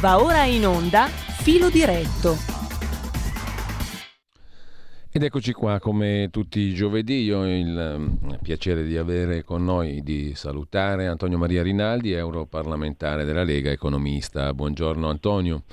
Va ora in onda Filo diretto. Ed eccoci qua, come tutti i giovedì, io ho il um, piacere di avere con noi, di salutare Antonio Maria Rinaldi, europarlamentare della Lega, economista. Buongiorno Antonio.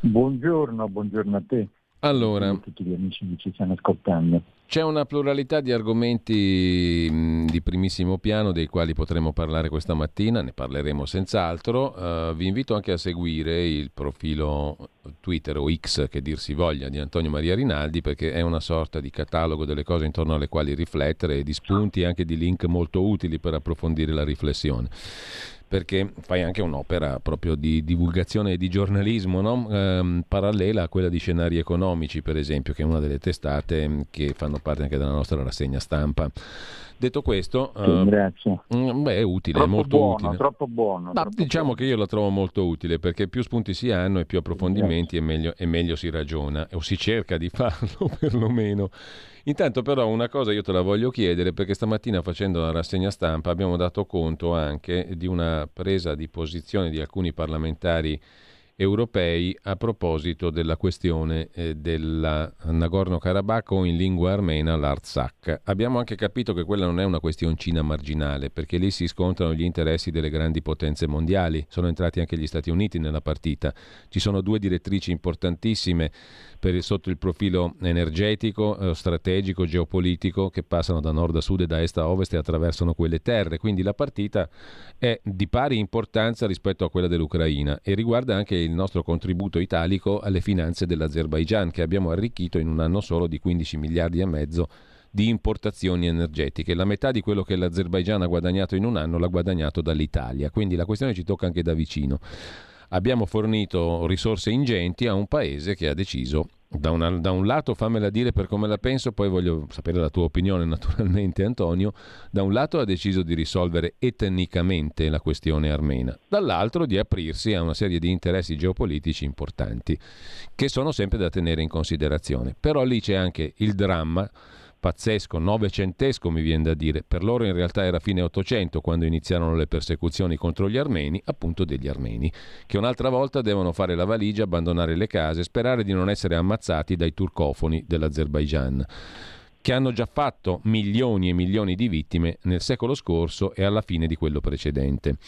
Buongiorno, buongiorno a te. Allora, a tutti gli amici che ci stanno ascoltando. C'è una pluralità di argomenti mh, di primissimo piano dei quali potremo parlare questa mattina, ne parleremo senz'altro. Uh, vi invito anche a seguire il profilo Twitter o X che dir si voglia di Antonio Maria Rinaldi perché è una sorta di catalogo delle cose intorno alle quali riflettere e di spunti e anche di link molto utili per approfondire la riflessione perché fai anche un'opera proprio di divulgazione e di giornalismo no? ehm, parallela a quella di scenari economici, per esempio, che è una delle testate mm, che fanno parte anche della nostra rassegna stampa. Detto questo, sì, grazie. Uh, beh, è utile, troppo è molto buono, utile. Troppo buono. No, troppo diciamo buono. che io la trovo molto utile perché più spunti si hanno e più approfondimenti e meglio, e meglio si ragiona o si cerca di farlo perlomeno. Intanto però una cosa io te la voglio chiedere perché stamattina facendo la rassegna stampa abbiamo dato conto anche di una presa di posizione di alcuni parlamentari europei a proposito della questione eh, del Nagorno-Karabakh o in lingua armena l'Artsakh. Abbiamo anche capito che quella non è una questioncina marginale, perché lì si scontrano gli interessi delle grandi potenze mondiali. Sono entrati anche gli Stati Uniti nella partita. Ci sono due direttrici importantissime per, sotto il profilo energetico, eh, strategico, geopolitico, che passano da nord a sud e da est a ovest e attraversano quelle terre. Quindi la partita è di pari importanza rispetto a quella dell'Ucraina e riguarda anche il nostro contributo italico alle finanze dell'Azerbaigian, che abbiamo arricchito in un anno solo di 15 miliardi e mezzo di importazioni energetiche. La metà di quello che l'Azerbaigian ha guadagnato in un anno l'ha guadagnato dall'Italia, quindi la questione ci tocca anche da vicino abbiamo fornito risorse ingenti a un paese che ha deciso da, una, da, un lato, fammela dire per come la penso, poi voglio sapere la tua opinione naturalmente Antonio, da un lato ha deciso di risolvere etnicamente la questione armena, dall'altro di aprirsi a una serie di interessi geopolitici importanti che sono sempre da tenere in considerazione. Però lì c'è anche il dramma pazzesco, novecentesco mi viene da dire, per loro in realtà era fine Ottocento quando iniziarono le persecuzioni contro gli armeni, appunto degli armeni, che un'altra volta devono fare la valigia, abbandonare le case, sperare di non essere ammazzati dai turcofoni dell'Azerbaigian che hanno già fatto milioni e milioni di vittime nel secolo scorso e alla fine di quello precedente.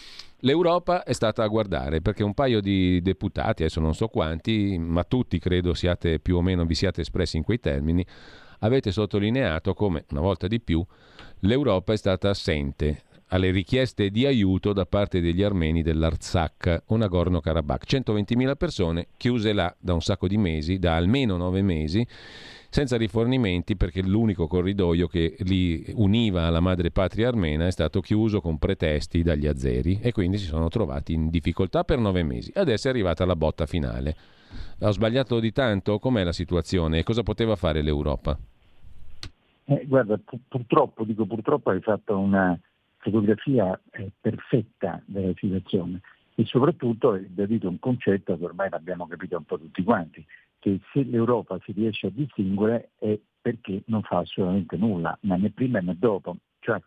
L'Europa è stata a guardare perché un paio di deputati, adesso non so quanti, ma tutti credo siate più o meno vi siate espressi in quei termini, avete sottolineato come, una volta di più, l'Europa è stata assente alle richieste di aiuto da parte degli armeni dell'Artsakh o Nagorno-Karabakh. 120.000 persone chiuse là da un sacco di mesi, da almeno nove mesi, senza rifornimenti perché l'unico corridoio che li univa alla madre patria armena è stato chiuso con pretesti dagli azeri e quindi si sono trovati in difficoltà per nove mesi. Adesso è arrivata la botta finale. Ho sbagliato di tanto? Com'è la situazione e cosa poteva fare l'Europa? Eh, guarda, pu- purtroppo, dico purtroppo hai fatto una fotografia eh, perfetta della situazione e soprattutto hai detto un concetto che ormai l'abbiamo capito un po' tutti quanti, che se l'Europa si riesce a distinguere è perché non fa assolutamente nulla, ma né prima né dopo. Cioè,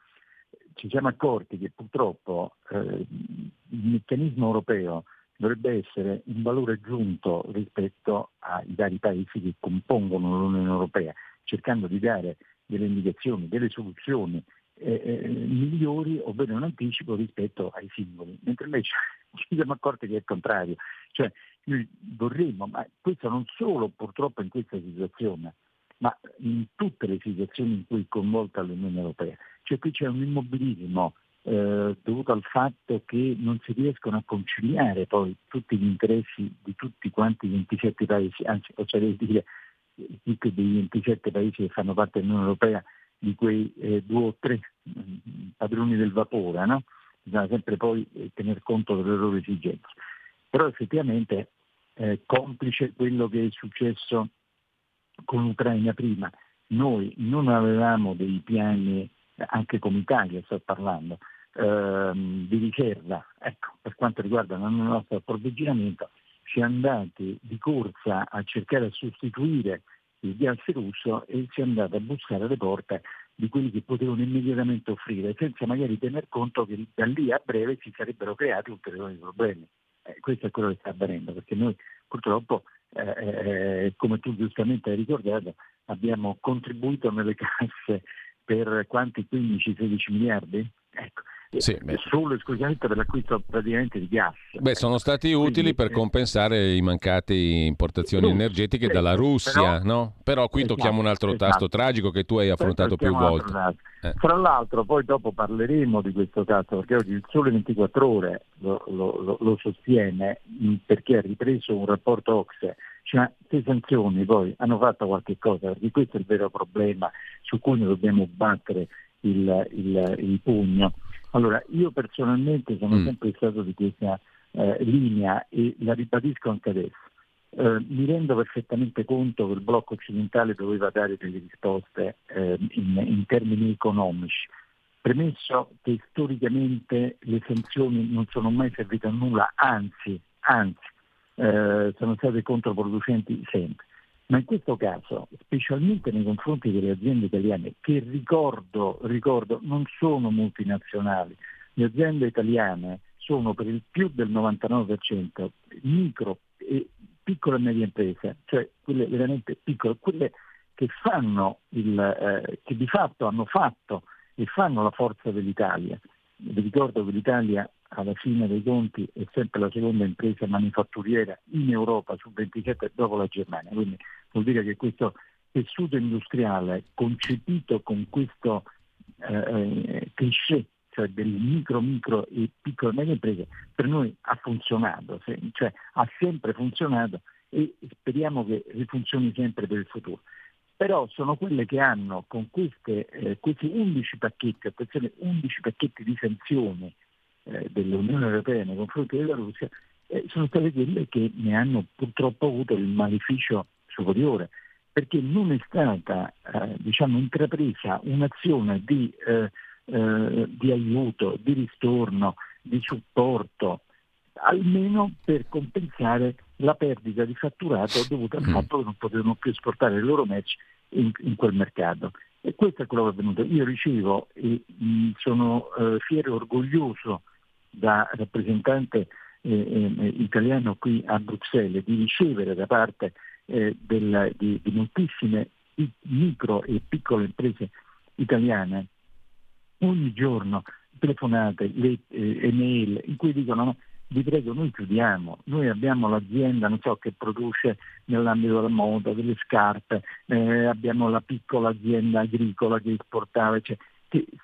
ci siamo accorti che purtroppo eh, il meccanismo europeo dovrebbe essere un valore aggiunto rispetto ai vari paesi che compongono l'Unione Europea, cercando di dare delle indicazioni, delle soluzioni eh, eh, migliori, ovvero un anticipo rispetto ai singoli, mentre invece ci siamo accorti che è il contrario, cioè noi vorremmo, ma questo non solo purtroppo in questa situazione, ma in tutte le situazioni in cui è coinvolta l'Unione Europea, cioè qui c'è un immobilismo eh, dovuto al fatto che non si riescono a conciliare poi tutti gli interessi di tutti quanti i 27 paesi, anzi oserei dire tutti dei 27 paesi che fanno parte dell'Unione Europea, di quei eh, due o tre mh, padroni del vapore, no? bisogna sempre poi eh, tener conto delle loro esigenze. Però effettivamente eh, complice quello che è successo con l'Ucraina prima, noi non avevamo dei piani, anche come Italia sto parlando, ehm, di riserva, ecco, per quanto riguarda il nostro approvvigionamento, si è andati di corsa a cercare di sostituire il gas russo e si è andati a bussare alle porte di quelli che potevano immediatamente offrire, senza magari tener conto che da lì a breve si sarebbero creati ulteriori problemi. Eh, questo è quello che sta avvenendo, perché noi purtroppo, eh, eh come tu giustamente hai ricordato, abbiamo contribuito nelle casse per quanti 15-16 miliardi? Ecco, sì, solo esclusivamente per l'acquisto praticamente di gas. Beh, sono stati utili Quindi, per eh, compensare i mancati importazioni energetiche dalla Russia, però, no? Però qui esatto, tocchiamo un altro esatto. tasto tragico che tu hai affrontato più volte. Eh. Fra l'altro, poi dopo parleremo di questo caso, perché oggi il Sole 24 Ore lo, lo, lo sostiene perché ha ripreso un rapporto Ocse cioè, queste sanzioni poi hanno fatto qualche cosa, perché questo è il vero problema su cui noi dobbiamo battere il, il, il pugno. Allora, io personalmente sono mm. sempre stato di questa eh, linea e la ribadisco anche adesso. Eh, mi rendo perfettamente conto che il blocco occidentale doveva dare delle risposte eh, in, in, termini economici. Premesso che storicamente le sanzioni non sono mai servite a nulla, anzi, anzi eh, sono state controproducenti sempre. Ma in questo caso, specialmente nei confronti delle aziende italiane, che ricordo, ricordo non sono multinazionali, le aziende italiane sono per il più del 99% micro e piccole e medie imprese, cioè quelle veramente piccole, quelle che fanno il, eh, che di fatto hanno fatto e fanno la forza dell'Italia. Vi ricordo che l'Italia alla fine dei conti è sempre la seconda impresa manifatturiera in Europa su 27 dopo la Germania, quindi vuol dire che questo tessuto industriale concepito con questo eh, eh cliché cioè delle micro, micro e piccole e medie imprese, per noi ha funzionato, cioè ha sempre funzionato e speriamo che rifunzioni sempre per il futuro. Però sono quelle che hanno con queste, eh, questi 11 pacchetti, attenzione, 11 pacchetti di sanzioni eh, dell'Unione Europea nei confronti della Russia, eh, sono state quelle che ne hanno purtroppo avuto il maleficio superiore, perché non è stata eh, diciamo, intrapresa un'azione di, eh, eh, di aiuto, di ristorno, di supporto, almeno per compensare la perdita di fatturato dovuta al mm. fatto che non potevano più esportare le loro merci in, in quel mercato. E questo è quello che è avvenuto. Io ricevo e mh, sono eh, fiero e orgoglioso da rappresentante eh, eh, italiano qui a Bruxelles di ricevere da parte eh, del, di, di, moltissime micro e piccole imprese italiane ogni giorno telefonate, le, eh, email in cui dicono no, vi prego noi chiudiamo, noi abbiamo l'azienda so, che produce nell'ambito della moda delle scarpe, eh, abbiamo la piccola azienda agricola che esportava, che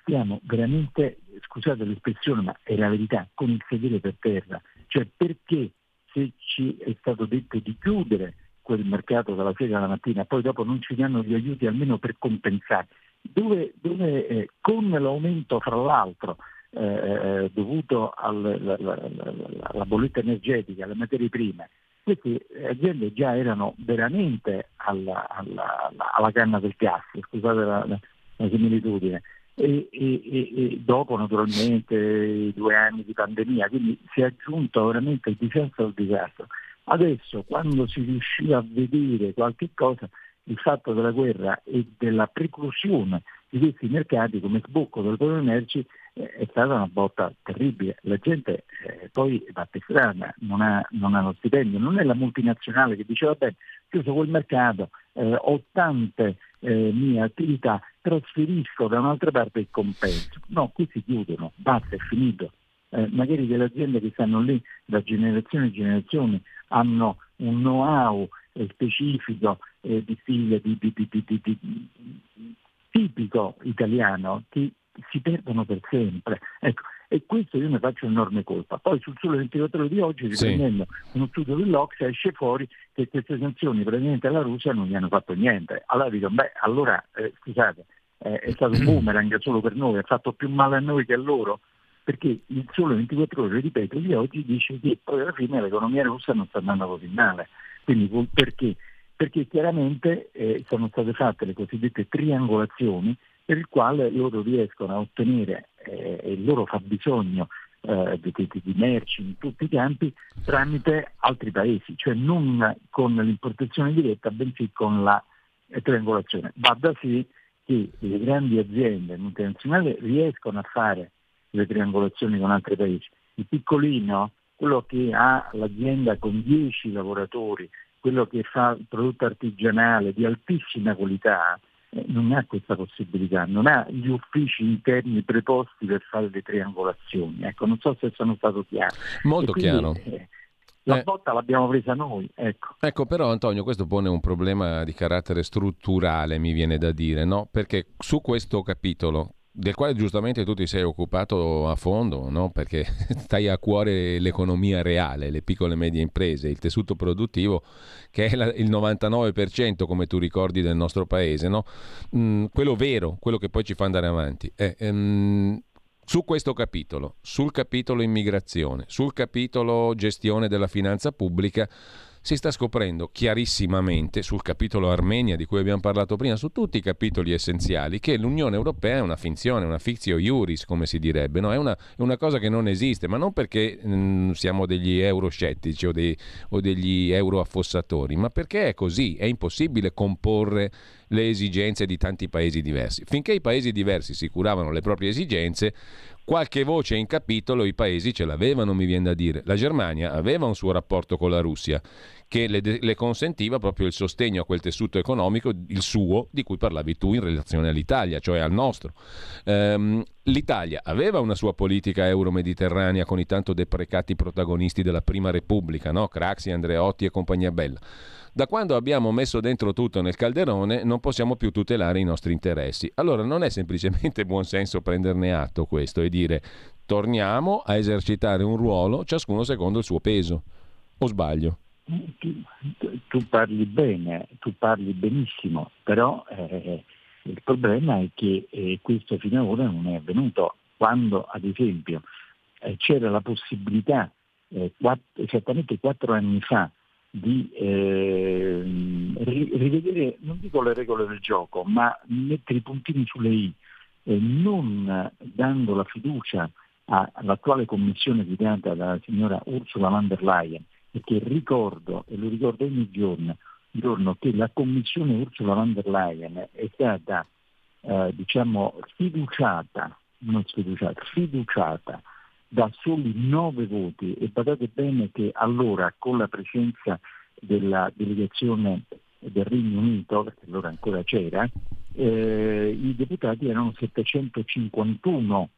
stiamo veramente, scusate l'espressione, ma è la verità, con il sedere per terra. Cioè perché se ci è stato detto di chiudere quel mercato dalla sera alla mattina, poi dopo non ci danno gli aiuti almeno per compensare, dove, dove eh, con l'aumento fra l'altro eh, eh dovuto alla bolletta energetica, alle materie prime, queste aziende già erano veramente alla, alla, alla canna del gas, scusate la, la similitudine, e, e, e, dopo naturalmente due anni di pandemia, quindi si è aggiunto veramente il disastro al disastro. Adesso quando si riusciva a vedere qualche cosa, il fatto della guerra e della preclusione di questi mercati come sbocco del proprio merci eh, è stata una botta terribile. La gente eh, poi va per strada, non ha, non ha lo stipendio, non è la multinazionale che diceva bene, chiuso quel mercato, eh, ho tante eh, mie attività, trasferisco da un'altra parte il compenso. No, qui si chiudono, basta, è finito. Eh, magari delle aziende che stanno lì da generazione in generazione hanno un know-how eh, specifico eh, di stile di, di, di, tipico italiano che si perdono per sempre. Ecco, e questo io ne faccio enorme colpa. Poi sul solo 24 ore di oggi, riprendendo sì. uno studio dell'Ox, esce fuori che queste sanzioni praticamente alla Russia non gli hanno fatto niente. Allora dico, beh, allora eh, scusate, eh, è stato un boomerang solo per noi, ha fatto più male a noi che a loro, perché il solo 24 ore, ripeto, di oggi dice che poi alla fine l'economia russa non sta andando così male. Quindi perché? Perché chiaramente eh, sono state fatte le cosiddette triangolazioni per il quale loro riescono a ottenere eh, il loro fabbisogno eh, di, di, di, merci in tutti i campi tramite altri paesi, cioè non con l'importazione diretta, bensì con la eh, triangolazione. Va da sé che le grandi aziende multinazionali riescono a fare le triangolazioni con altri paesi. Il piccolino quello che ha l'azienda con 10 lavoratori, quello che fa prodotto artigianale di altissima qualità, non ha questa possibilità, non ha gli uffici interni preposti per fare le triangolazioni. Ecco, non so se sono stato chiaro. Molto quindi, chiaro. Eh, la eh. botta l'abbiamo presa noi. Ecco. ecco. però Antonio, questo pone un problema di carattere strutturale, mi viene da dire, no? Perché su questo capitolo, del quale giustamente tu ti sei occupato a fondo, no? perché stai a cuore l'economia reale, le piccole e medie imprese, il tessuto produttivo che è il 99% come tu ricordi del nostro paese, no? mm, quello vero, quello che poi ci fa andare avanti. Eh, ehm, su questo capitolo, sul capitolo immigrazione, sul capitolo gestione della finanza pubblica, si sta scoprendo chiarissimamente sul capitolo Armenia di cui abbiamo parlato prima, su tutti i capitoli essenziali, che l'Unione Europea è una finzione, una fictio iuris, come si direbbe, no? è, una, è, una, cosa che non esiste, ma non perché mh, mm, siamo degli euroscettici o, dei, o degli euroaffossatori, ma perché è così, è impossibile comporre le esigenze di tanti paesi diversi. Finché i paesi diversi si curavano le proprie esigenze, Qualche voce in capitolo i paesi ce l'avevano, mi viene da dire. La Germania aveva un suo rapporto con la Russia che le, le, consentiva proprio il sostegno a quel tessuto economico, il suo, di cui parlavi tu in relazione all'Italia, cioè al nostro. Ehm, L'Italia aveva una sua politica euro-mediterranea con i tanto deprecati protagonisti della Prima Repubblica, no? Craxi, Andreotti e compagnia bella. Da quando abbiamo messo dentro tutto nel calderone non possiamo più tutelare i nostri interessi. Allora non è semplicemente buon senso prenderne atto questo e dire torniamo a esercitare un ruolo ciascuno secondo il suo peso. O sbaglio? Tu, tu parli bene, tu parli benissimo, però eh, il problema è che eh, questo fino ad ora non è avvenuto. Quando ad esempio eh, c'era la possibilità, eh, quattro, esattamente quattro anni fa, di eh, rivedere, non dico le regole del gioco, ma mettere i puntini sulle i, eh, non dando la fiducia all'attuale commissione guidata dalla signora Ursula von der Leyen, perché ricordo, e lo ricordo ogni giorno, giorno che la commissione Ursula von der Leyen è stata eh, diciamo, fiduciata, non sfiduciata, fiduciata da soli nove voti e badate bene che allora con la presenza della delegazione del Regno Unito, perché allora ancora c'era, eh, i deputati erano 751,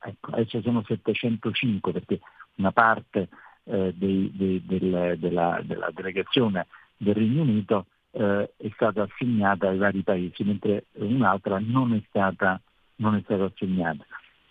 ecco, adesso sono 705 perché una parte eh, dei, dei, del, della, della, delegazione del Regno Unito eh, è stata assegnata ai vari paesi, mentre un'altra non è stata, non è stata assegnata.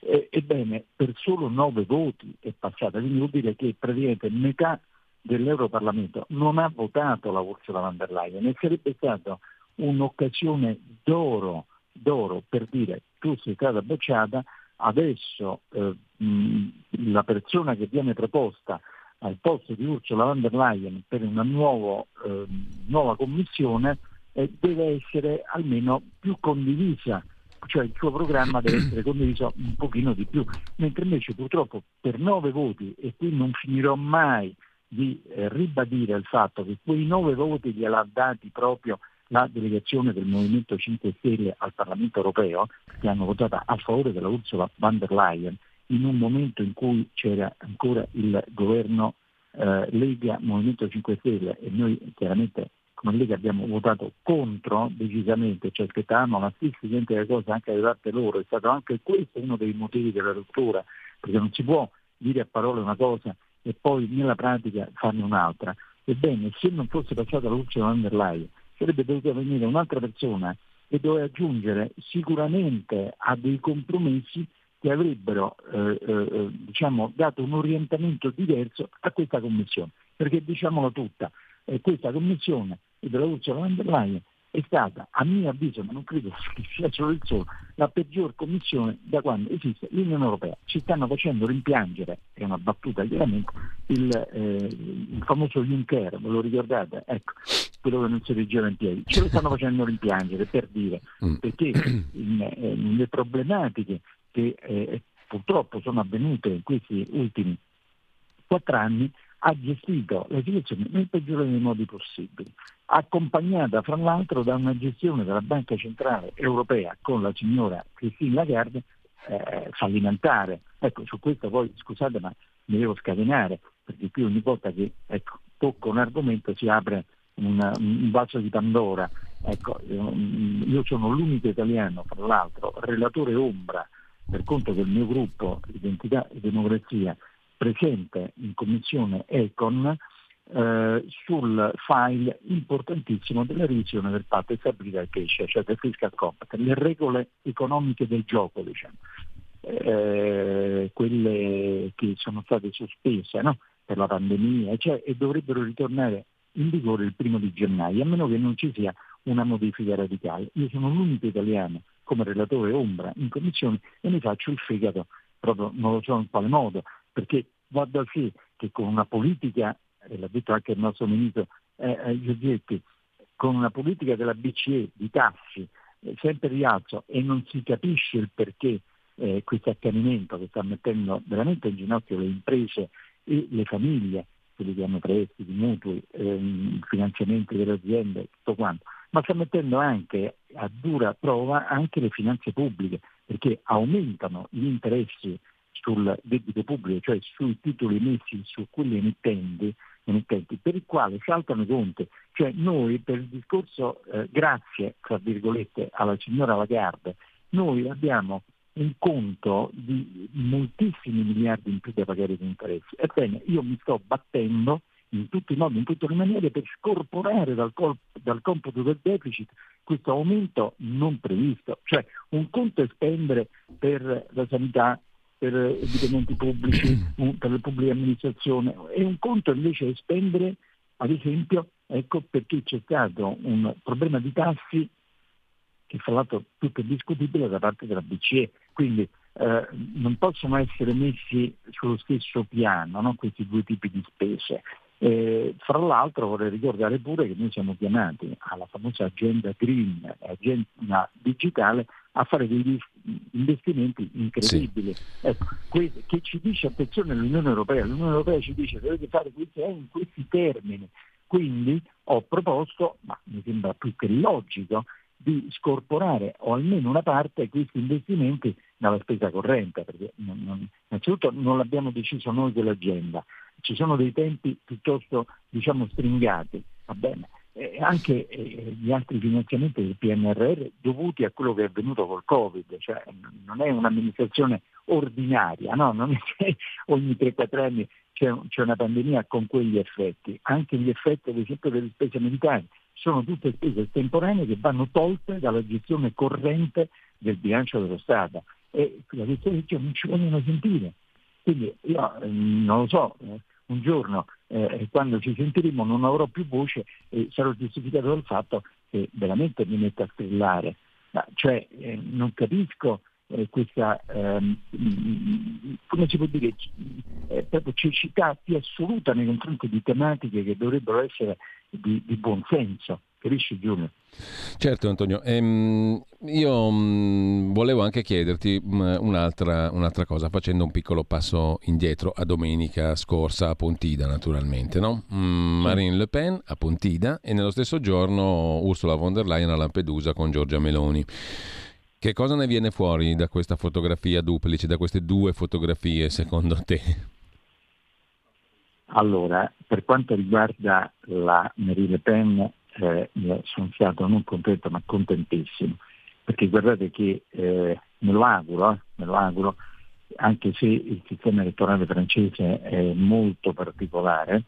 Ebbene, per solo nove voti è passata, quindi vuol dire che praticamente metà dell'Europarlamento non ha votato la Ursula von der Leyen e sarebbe stata un'occasione d'oro, d'oro per dire tu sei stata bocciata, adesso eh, mh, la persona che viene proposta al posto di Ursula von der Leyen per una nuovo, eh, nuova commissione eh, deve essere almeno più condivisa cioè il suo programma deve essere condiviso un pochino di più, mentre invece purtroppo per nove voti, e qui non finirò mai di eh, ribadire il fatto che quei nove voti gliel'ha dati proprio la delegazione del Movimento 5 Stelle al Parlamento europeo, che hanno votato a favore della Ursula von der Leyen, in un momento in cui c'era ancora il governo eh, Lega Movimento 5 Stelle. E noi chiaramente come Lega abbiamo votato contro decisamente, ci aspettavamo la stessa identica cosa anche da parte loro, è stato anche questo uno dei motivi della rottura, perché non si può dire a parole una cosa e poi nella pratica farne un'altra. Ebbene, se non fosse passata luce von der Leyen, sarebbe dovuta venire un'altra persona e doveva aggiungere sicuramente a dei compromessi che avrebbero eh, eh, diciamo, dato un orientamento diverso a questa commissione. Perché diciamolo tutta, eh, questa commissione della Ursula von der Leyen è stata, a mio avviso, ma non credo che sia solo il solo, la peggior commissione da quando esiste l'Unione Europea. Ci stanno facendo rimpiangere, è una battuta chiaramente, il, eh, il famoso Juncker, ve lo ricordate? Ecco, quello che non si reggeva in piedi. Ce lo stanno facendo rimpiangere per dire, mm. perché in, eh, le problematiche che eh, purtroppo sono avvenute in questi ultimi quattro anni ha gestito la situazione nel peggiore dei modi possibili, accompagnata fra l'altro da una gestione della Banca Centrale Europea con la signora Christine Lagarde eh, fallimentare. Ecco, su questo poi scusate ma mi devo scatenare. perché qui ogni volta che ecco, tocco un argomento si apre una, un vaso di Pandora. Ecco, io sono l'unico italiano, tra l'altro, relatore ombra per conto del mio gruppo Identità e Democrazia, presente in commissione Econ eh, sul file importantissimo della revisione del patto di stabilità e crescita, cioè del fiscal compact, le regole economiche del gioco, diciamo. Eh, quelle che sono state sospese no? per la pandemia cioè, e dovrebbero ritornare in vigore il primo di gennaio, a meno che non ci sia una modifica radicale. Io sono l'unico italiano come relatore ombra in commissione e mi faccio il fegato proprio non lo so in quale modo, perché va da sé che con una politica, e l'ha detto anche il nostro ministro eh, Giorgetti, con una politica della BCE di tassi eh, sempre rialzo e non si capisce il perché eh, questo accanimento che sta mettendo veramente in ginocchio le imprese e le famiglie, quelli che hanno prestiti, mutui, ehm, finanziamenti delle aziende, tutto quanto, ma sta mettendo anche a dura prova anche le finanze pubbliche, perché aumentano gli interessi sul debito pubblico, cioè sui titoli emessi su quelli emittenti, emittenti per il quale saltano i conti. Cioè noi per il discorso, eh, grazie, tra virgolette, alla signora Lagarde, noi abbiamo un conto di moltissimi miliardi in più da pagare di interessi. Ebbene, io mi sto battendo in tutti i modi, in tutte le maniere, per scorporare dal, col- dal computo del deficit questo aumento non previsto. Cioè un conto è spendere per la sanità, per i dipendenti pubblici, per le pubbliche amministrazioni e un conto invece è spendere, ad esempio, ecco perché c'è stato un problema di tassi che fra l'altro più che discutibile da parte della BCE. Quindi eh, non possono essere messi sullo stesso piano no? questi due tipi di spese. Eh, fra l'altro vorrei ricordare pure che noi siamo chiamati alla famosa agenda green, agenda digitale, a fare degli investimenti incredibili. Sì. Ecco, que- che ci dice attenzione l'Unione Europea, l'Unione Europea ci dice che dovete fare questi in questi termini. Quindi ho proposto, ma mi sembra più che logico, di scorporare o almeno una parte di questi investimenti dalla spesa corrente, perché non, non, innanzitutto non l'abbiamo deciso noi dell'agenda, ci sono dei tempi piuttosto diciamo, stringati, va bene, eh, anche eh, gli altri finanziamenti del PNRR dovuti a quello che è avvenuto col Covid, cioè non è un'amministrazione ordinaria, no? non è che ogni 3-4 anni c'è, c'è, una pandemia con quegli effetti, anche gli effetti ad esempio delle spese militari sono tutte spese estemporanee che vanno tolte dalla gestione corrente del bilancio dello Stato e la questione dice non ci vogliono sentire. Quindi io eh, non lo so, eh, un giorno eh, quando ci sentiremo non avrò più voce e sarò giustificato dal fatto che veramente mi metto a strillare. Ma, cioè eh, non capisco eh, questa, ehm, come si può dire, eh, proprio cecità più assoluta nei confronti di tematiche che dovrebbero essere di, di buon senso. Capisci Giulio? Certo Antonio, ehm, io mh, mm, volevo anche chiederti mh, mm, un'altra, un'altra, cosa, facendo un piccolo passo indietro a domenica scorsa a Pontida naturalmente, no? mm, Marine Le Pen a Pontida e nello stesso giorno Ursula von der Leyen a Lampedusa con Giorgia Meloni. Che cosa ne viene fuori da questa fotografia duplice, da queste due fotografie secondo te? Allora, per quanto riguarda la Marie Le Pen, eh, sono stato non contento ma contentissimo, perché guardate che eh, me lo auguro, eh, me lo auguro, anche se il sistema elettorale francese è molto particolare,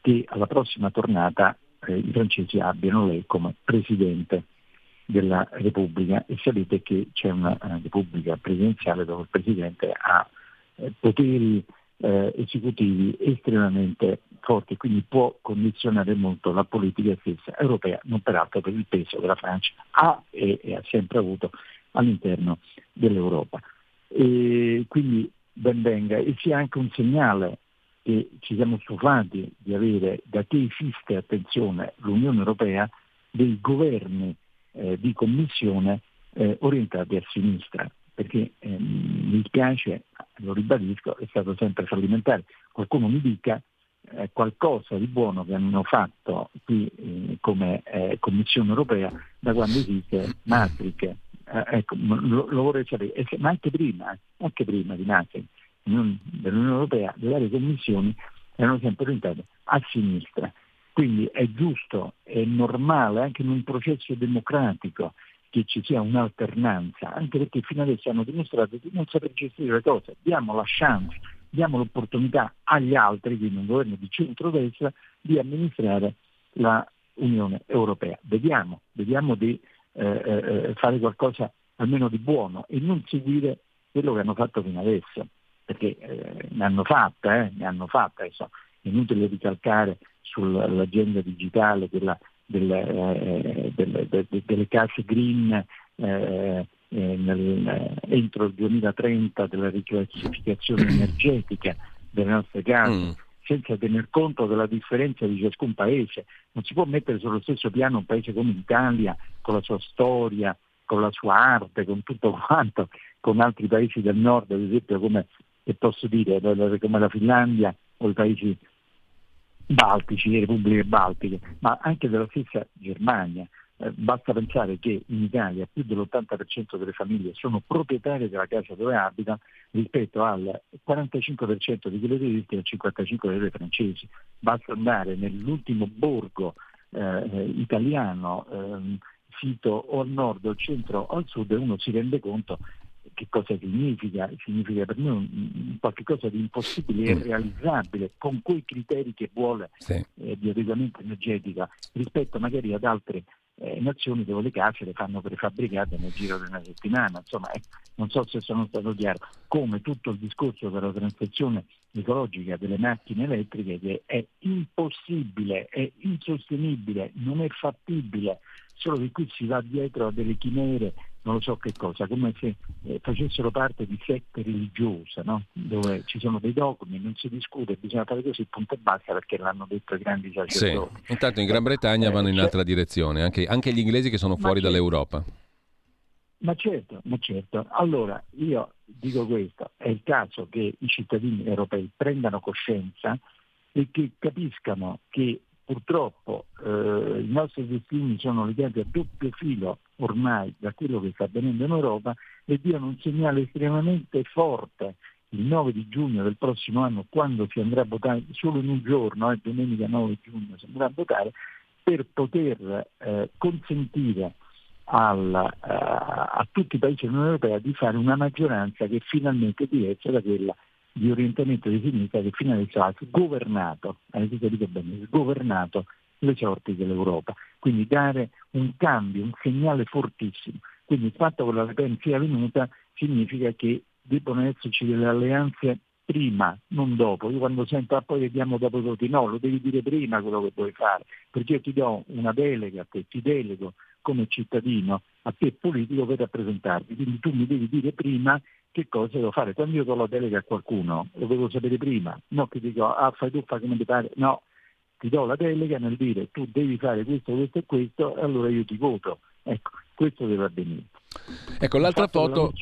che alla prossima tornata eh, i francesi abbiano lei come presidente della Repubblica. E sapete che c'è una, una Repubblica presidenziale dove il Presidente ha eh, poteri eh, esecutivi estremamente forti, quindi può condizionare molto la politica stessa europea, non peraltro per il peso che la Francia ha e, e ha sempre avuto all'interno dell'Europa. E quindi ben venga e sia anche un segnale che ci siamo stufati di avere da che esiste, attenzione, l'Unione Europea, dei governi eh, di commissione eh, orientati a sinistra, perché eh, mi spiace, lo ribadisco, è stato sempre fallimentare. Qualcuno mi dica eh, qualcosa di buono che hanno fatto qui eh, come eh, Commissione europea da quando esiste Maastricht. ecco, lo, lo, vorrei sapere, ma anche prima, anche prima di Maastricht dell'Unione Europea, le varie commissioni erano sempre orientate a sinistra. Quindi è giusto, è normale anche in un processo democratico che ci sia un'alternanza, anche perché fino adesso hanno dimostrato di non saper gestire le cose. Diamo la chance, diamo l'opportunità agli altri, quindi un governo di centrodestra, di amministrare la Unione Europea. Vediamo, vediamo di eh, eh, fare qualcosa almeno di buono e non seguire quello che hanno fatto fino adesso, perché eh, ne hanno fatta, eh, ne hanno fatta, adesso è inutile ricalcare sull'agenda digitale della, delle, eh, delle, delle, delle, case green eh, eh nel, entro il 2030 della riclassificazione energetica delle nostre case. Mm senza tener conto della differenza di ciascun paese. Non si può mettere sullo stesso piano un paese come l'Italia, con la sua storia, con la sua arte, con tutto quanto, con altri paesi del nord, ad esempio come posso dire, come la Finlandia o i paesi baltici, le repubbliche baltiche, ma anche della stessa Germania. Eh, basta pensare che in Italia più dell'80% delle famiglie sono proprietarie della casa dove abitano rispetto al 45% di quelle tedesche e al 55% delle francesi. Basta andare nell'ultimo borgo eh, italiano eh, sito o al nord o al centro o al sud e uno si rende conto che cosa significa? Significa per noi qualcosa di impossibile e mm. realizzabile con quei criteri che vuole sì. eh, di adeguamento energetica rispetto magari ad altre eh, nazioni dove le case le fanno prefabbricate nel giro di una settimana. Insomma, eh, non so se sono stato chiaro, come tutto il discorso della transizione ecologica delle macchine elettriche che è impossibile, è insostenibile, non è fattibile, solo che qui si va dietro a delle chimere non lo so che cosa, come se eh, facessero parte di sette religiose, no? dove ci sono dei dogmi, non si discute, bisogna fare così, punto e basta, perché l'hanno detto i grandi sacerdoti. Sì. Intanto in Gran Bretagna eh, vanno in altra direzione, anche, anche, gli inglesi che sono fuori dall'Europa. Ma certo, ma certo. Allora, io dico questo, è il caso che i cittadini europei prendano coscienza e che capiscano che purtroppo eh, i nostri destini sono legati a doppio filo ormai da quello che sta avvenendo in Europa e diano un segnale estremamente forte il 9 di giugno del prossimo anno, quando si andrà a votare, solo in un giorno, eh, domenica 9 giugno si andrà a votare, per poter eh, consentire al, uh, a tutti i paesi dell'Unione Europea di fare una maggioranza che finalmente diversa da quella di orientamento di sinistra che fino adesso ha sgovernato, avete capito bene, sgovernato le sorti dell'Europa. Quindi dare un cambio, un segnale fortissimo. Quindi il fatto che la Le Pen sia venuta significa che debbono esserci delle alleanze prima, non dopo. Io quando sento ah, poi vediamo dopo tutti, no, lo devi dire prima quello che vuoi fare, perché io ti do una delega ti delego come cittadino a te politico per rappresentarti. Quindi tu mi devi dire prima che cosa devo fare. Quando io do la delega a qualcuno, lo devo sapere prima, no che dico, ah fai tu, fai come ti pare, no, ti do la delega nel dire tu devi fare questo, questo e questo, e allora io ti voto. Ecco, questo deve avvenire. Ecco, l'altra foto,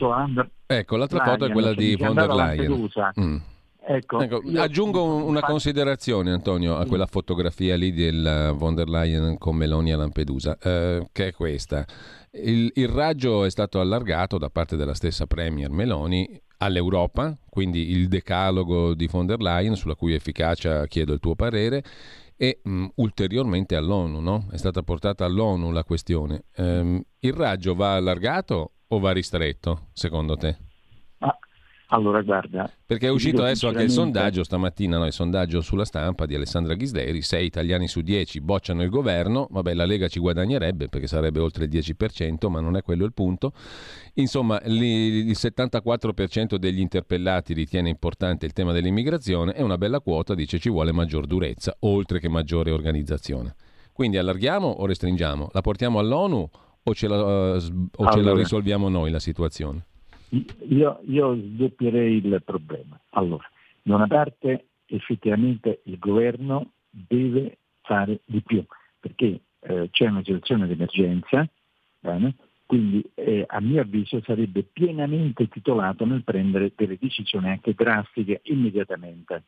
ecco, l'altra foto è quella di von der Leyen. Mm. Ecco, ecco, aggiungo una infatti... considerazione, Antonio, a quella fotografia lì del von der Leyen con Meloni a Lampedusa, eh, che è questa. Il, il, raggio è stato allargato da parte della stessa Premier Meloni all'Europa, quindi il decalogo di von der Leyen, sulla cui efficacia chiedo il tuo parere, e mh, ulteriormente all'ONU. No? È stata portata all'ONU la questione. Ehm, il raggio va allargato o va ristretto, secondo te? Allora, guarda. Perché è uscito adesso anche il sondaggio stamattina, no? il sondaggio sulla stampa di Alessandra Ghisleri: 6 italiani su 10 bocciano il governo. Vabbè, la Lega ci guadagnerebbe perché sarebbe oltre il 10%, ma non è quello il punto. Insomma, il 74% degli interpellati ritiene importante il tema dell'immigrazione e una bella quota dice ci vuole maggior durezza, oltre che maggiore organizzazione. Quindi allarghiamo o restringiamo? La portiamo all'ONU o ce la, uh, o allora. ce la risolviamo noi la situazione? Io, io sdoppierei il problema. Allora, da una parte effettivamente il governo deve fare di più, perché eh, c'è una situazione di emergenza, bene? quindi eh, a mio avviso sarebbe pienamente titolato nel prendere delle decisioni anche drastiche immediatamente.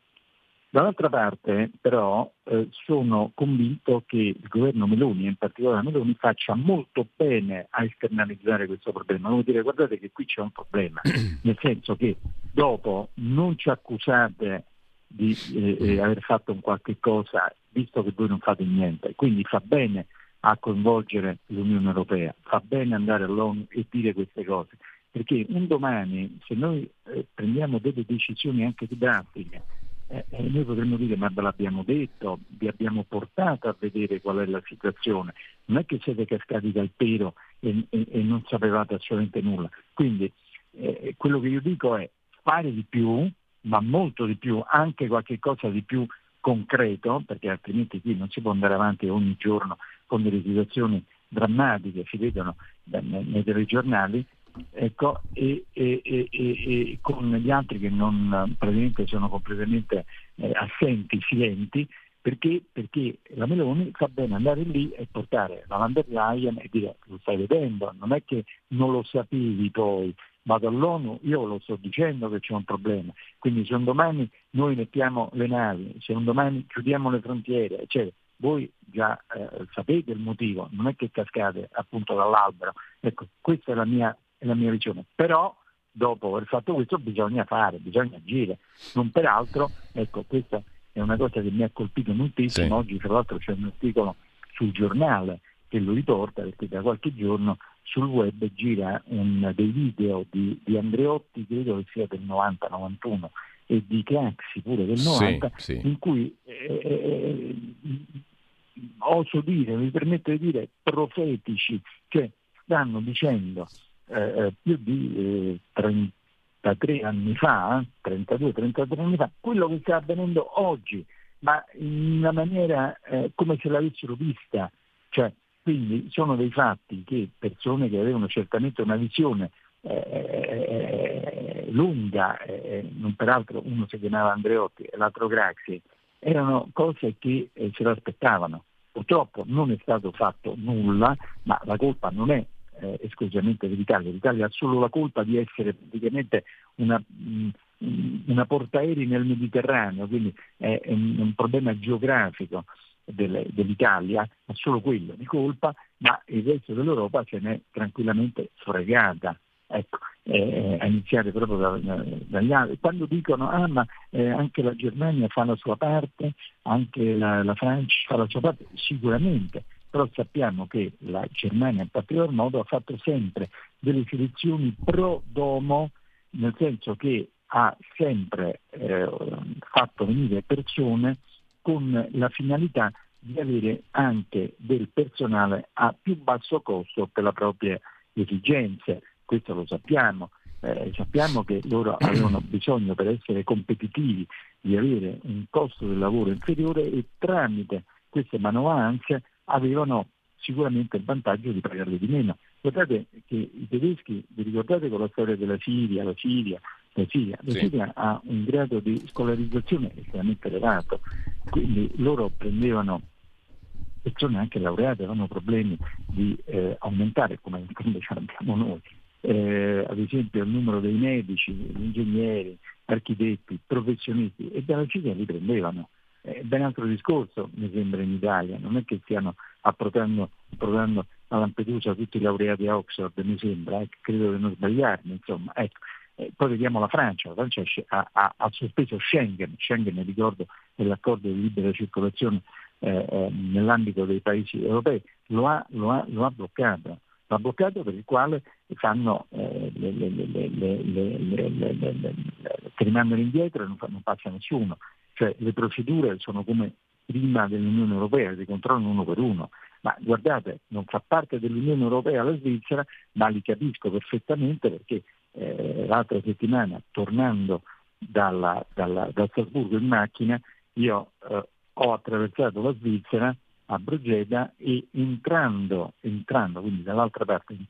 Dall'altra parte però eh, sono convinto che il governo Meloni, in particolare Meloni, faccia molto bene a esternalizzare questo problema. Devo dire, guardate che qui c'è un problema, nel senso che dopo non ci accusate di eh, eh, aver fatto un qualche cosa, visto che voi non fate niente, quindi fa bene a coinvolgere l'Unione Europea, fa bene andare all'ONU e dire queste cose, perché un domani se noi eh, prendiamo delle decisioni anche drastiche, eh, eh, noi potremmo dire ma ve l'abbiamo detto, vi abbiamo portato a vedere qual è la situazione, non è che siete cascati dal pero e, e, e non sapevate assolutamente nulla. Quindi eh, quello che io dico è fare di più, ma molto di più, anche qualche cosa di più concreto, perché altrimenti qui non si può andare avanti ogni giorno con delle situazioni drammatiche, si vedono nei, nei telegiornali, ecco, e, e, e, e, con gli altri che non praticamente sono completamente eh, assenti, silenti, perché, perché, la Meloni fa bene andare lì e portare la van der Leyen e dire lo stai vedendo, non è che non lo sapevi poi, vado all'ONU, io lo sto dicendo che c'è un problema, quindi se un domani noi mettiamo le navi, se un domani chiudiamo le frontiere, eccetera, voi già eh, sapete il motivo, non è che cascate appunto dall'albero, ecco, questa è la mia la mia visione. Però dopo aver fatto questo bisogna fare, bisogna agire. Non peraltro, ecco, questa è una cosa che mi ha colpito moltissimo. Sì. Oggi tra l'altro c'è un articolo sul giornale che lo riporta perché da qualche giorno sul web gira un, dei video di, di, Andreotti, credo che sia del 90-91, e di Craxi pure del 90, sì, sì. in cui eh, eh, oso dire, mi permetto di dire, profetici, che stanno dicendo eh, eh, più di eh, 33 anni fa, 32-33 anni fa, quello che sta avvenendo oggi, ma in una maniera eh, come se l'avessero vista. Cioè, quindi sono dei fatti che persone che avevano certamente una visione eh, lunga, eh, non peraltro uno si chiamava Andreotti e l'altro Graxi, erano cose che eh, se l'aspettavano. Purtroppo non è stato fatto nulla, ma la colpa non è eh, esclusivamente dell'Italia. L'Italia ha solo la colpa di essere praticamente una, mm, una portaerei nel Mediterraneo, quindi è, un, problema geografico del, dell'Italia, ha solo quello di colpa, ma il resto dell'Europa se n'è tranquillamente fregata. Ecco, eh, a iniziare proprio da, dagli altri. Quando dicono ah ma eh, anche la Germania fa la sua parte, anche la, la Francia fa la sua parte, sicuramente, però sappiamo che la Germania in particolar modo ha fatto sempre delle selezioni pro domo, nel senso che ha sempre eh, fatto venire persone con la finalità di avere anche del personale a più basso costo per le proprie esigenze. Questo lo sappiamo. Eh, sappiamo che loro avevano bisogno per essere competitivi di avere un costo del lavoro inferiore e tramite queste manovalanze avevano sicuramente il vantaggio di pagarle di meno. Guardate che i tedeschi, vi ricordate con la storia della Siria, la Siria, la Siria, la sì. Siria ha un grado di scolarizzazione estremamente elevato, quindi loro prendevano persone anche laureate, avevano problemi di eh, aumentare come invece abbiamo noi. Eh, ad esempio il numero dei medici, ingegneri, architetti, professionisti e dalla Siria li prendevano. È ben altro discorso, mi sembra, in Italia, non è che stiano approdando, approdando a Lampedusa tutti i laureati a Oxford, mi sembra, eh, credo di non sbagliarmi, insomma. Ecco. Eh, poi vediamo la Francia, la Francia ha, ha, ha, sospeso Schengen, Schengen ricordo è l'accordo di libera circolazione eh, eh, nell'ambito dei paesi europei, lo ha, lo ha, lo ha bloccato, l'ha bloccato per il quale fanno, eh, le, le, le, che rimangono indietro e non, non passa nessuno. Cioè le procedure sono come prima dell'Unione Europea, si controllano uno per uno. Ma guardate, non fa parte dell'Unione Europea la Svizzera, ma li capisco perfettamente perché eh, l'altra settimana, tornando dalla, dalla, da Strasburgo in macchina, io eh, ho attraversato la Svizzera a Brogeda e entrando, entrando quindi dall'altra parte in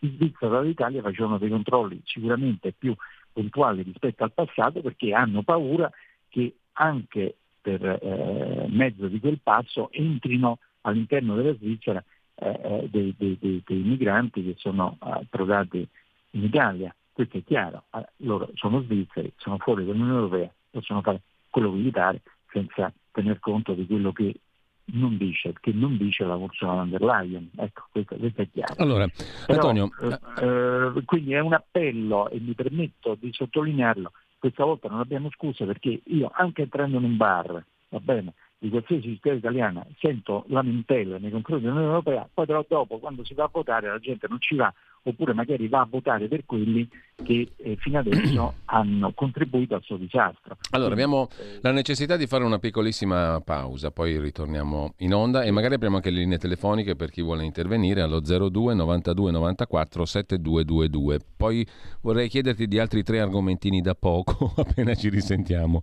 Svizzera dall'Italia facevano dei controlli sicuramente più puntuali rispetto al passato perché hanno paura che anche per eh, mezzo di quel passo entrino all'interno della Svizzera eh, eh dei, dei, dei, dei, migranti che sono approdati in Italia. Questo è chiaro, eh, loro sono svizzeri, sono fuori dall'Unione Europea, possono fare quello militare senza tener conto di quello che non dice, che non dice la Ursula von der Leyen. Ecco, questo, questo è chiaro. Allora, Però, Antonio... Eh, eh, quindi è un appello e mi permetto di sottolinearlo, questa volta non abbiamo scuse perché io anche entrando in un bar, va bene, di qualsiasi città italiana sento lamentele nei confronti dell'Unione Europea, poi però dopo quando si va a votare la gente non ci va oppure magari va a votare per quelli che eh, fino adesso hanno contribuito al suo disastro. Allora abbiamo la necessità di fare una piccolissima pausa, poi ritorniamo in onda e magari apriamo anche le linee telefoniche per chi vuole intervenire allo 02 92 94 7222. Poi vorrei chiederti di altri tre argomentini da poco appena ci risentiamo.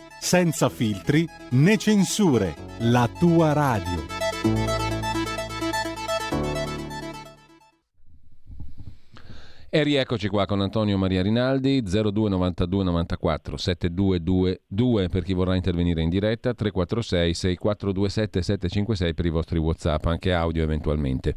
senza filtri né censure, la tua radio. E rieccoci qua con Antonio Maria Rinaldi 0292 94 7222 per chi vorrà intervenire in diretta 346 6427 756 per i vostri Whatsapp anche audio eventualmente.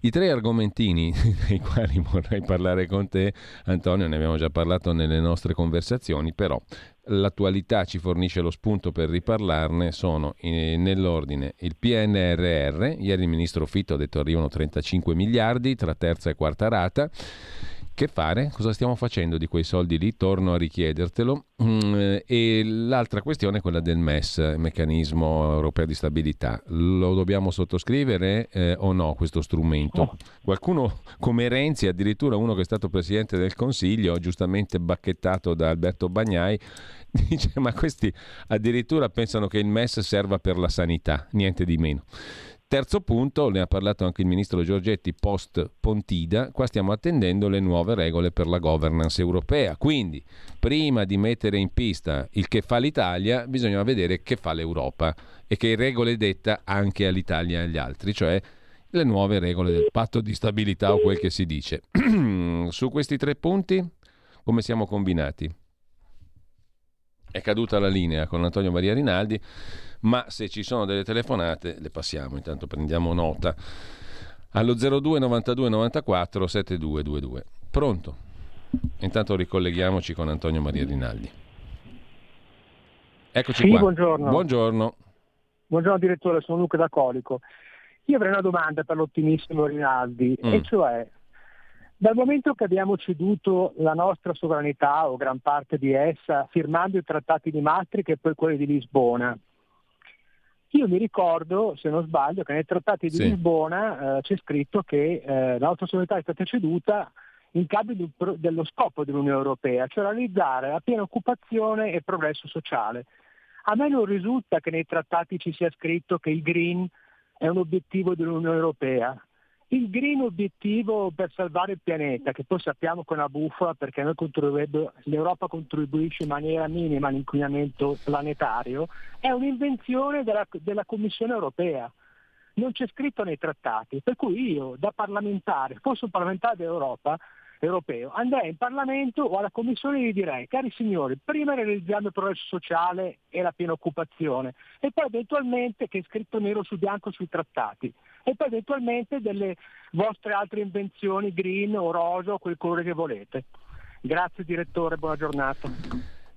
I tre argomentini dei quali vorrei parlare con te, Antonio, ne abbiamo già parlato nelle nostre conversazioni, però l'attualità ci fornisce lo spunto per riparlarne, sono in, nell'ordine il PNRR, ieri il ministro Fitto ha detto arrivano 35 miliardi tra terza e quarta rata, che fare? Cosa stiamo facendo di quei soldi lì? Torno a richiedertelo. Mm, e l'altra questione è quella del MES, Meccanismo Europeo di Stabilità. Lo dobbiamo sottoscrivere eh, o no questo strumento? Oh. Qualcuno come Renzi, addirittura uno che è stato Presidente del Consiglio, giustamente bacchettato da Alberto Bagnai, dice ma questi addirittura pensano che il MES serva per la sanità, niente di meno. Terzo punto, ne ha parlato anche il ministro Giorgetti post Pontida, qua stiamo attendendo le nuove regole per la governance europea. Quindi, prima di mettere in pista il che fa l'Italia, bisogna vedere che fa l'Europa e che regole detta anche all'Italia e agli altri, cioè le nuove regole del patto di stabilità o quel che si dice. Su questi tre punti, come siamo combinati? È caduta la linea con Antonio Maria Rinaldi ma se ci sono delle telefonate le passiamo, intanto prendiamo nota. Allo 02 92 94 7222. Pronto? Intanto ricolleghiamoci con Antonio Maria Rinaldi. Eccoci sì, qua. Buongiorno. buongiorno. Buongiorno direttore, sono Luca da Colico. Io avrei una domanda per l'ottimissimo Rinaldi, mm. e cioè dal momento che abbiamo ceduto la nostra sovranità o gran parte di essa firmando i trattati di Maastricht e poi quelli di Lisbona, io mi ricordo, se non sbaglio, che nei trattati di sì. Lisbona eh, c'è scritto che eh, la nostra sovranità è stata ceduta in cambio di, dello scopo dell'Unione Europea, cioè realizzare la piena occupazione e progresso sociale. A me non risulta che nei trattati ci sia scritto che il green è un obiettivo dell'Unione Europea. Il green obiettivo per salvare il pianeta, che poi sappiamo che è una bufala perché l'Europa contribuisce in maniera minima all'inquinamento planetario, è un'invenzione della, della Commissione europea. Non c'è scritto nei trattati, per cui io da parlamentare, fossi un parlamentare dell'Europa, europeo, andrei in Parlamento o alla Commissione e gli direi, cari signori, prima realizziamo il progresso sociale e la piena occupazione e poi eventualmente, che è scritto nero su bianco sui trattati, e poi eventualmente delle vostre altre invenzioni green o rosa o quel colore che volete. Grazie direttore, buona giornata.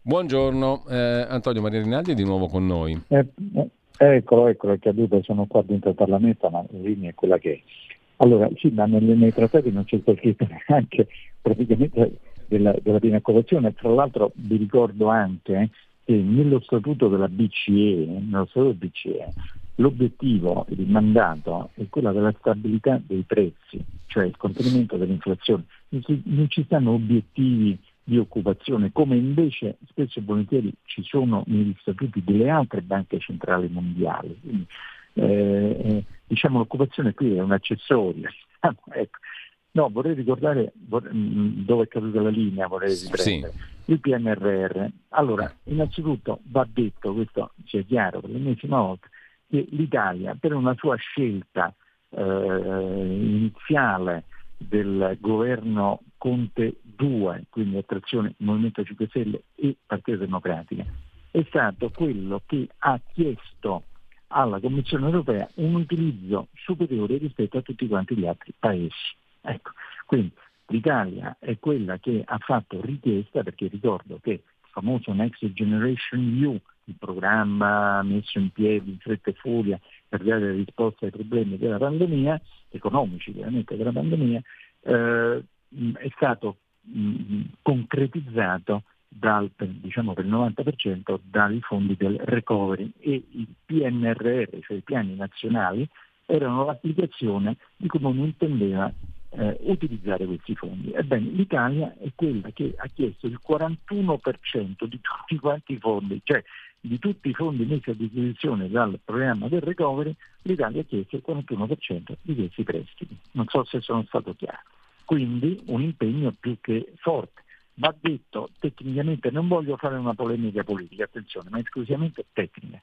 Buongiorno, eh, Antonio Maria Rinaldi è di nuovo con noi. Eh, eh, eccolo, eccolo, è caduto, sono qua dentro il Parlamento, ma la linea è quella che è. Allora, sì, ma nei, nei trattati non c'è scritto neanche praticamente della, della piena occupazione. Tra l'altro vi ricordo anche che nello statuto della BCE, nello statuto della BCE l'obiettivo, il mandato è quello della stabilità dei prezzi, cioè il contenimento dell'inflazione. Non ci stanno obiettivi di occupazione, come invece spesso e volentieri ci sono negli statuti delle altre banche centrali mondiali. Quindi, eh, eh, diciamo l'occupazione qui è un accessorio, diciamo, ecco. No, vorrei ricordare mm, dove è caduta la linea, vorrei riprendere. Sì. Il PNRR. Allora, innanzitutto va detto, questo sia chiaro per l'ennesima volta, che l'Italia per una sua scelta eh, iniziale del governo Conte 2, quindi attrazione Movimento 5 Stelle e Partito Democratica, è stato quello che ha chiesto alla Commissione europea un utilizzo superiore rispetto a tutti quanti gli altri paesi. Ecco, quindi l'Italia è quella che ha fatto richiesta, perché ricordo che il famoso Next Generation EU, il programma messo in piedi in fretta e furia per dare risposte ai problemi della pandemia, economici chiaramente della pandemia, eh, è stato mh, concretizzato dal, diciamo per il 90% dai fondi del recovery e il PNRR, cioè i piani nazionali, erano l'applicazione di come uno intendeva eh, utilizzare questi fondi. Ebbene, l'Italia è quella che ha chiesto il 41% di tutti quanti i fondi, cioè di tutti i fondi messi a disposizione dal programma del recovery, l'Italia ha chiesto il 41% di questi prestiti. Non so se sono stato chiaro. Quindi un impegno più che forte. Va detto tecnicamente, non voglio fare una polemica politica, attenzione, ma esclusivamente tecnica.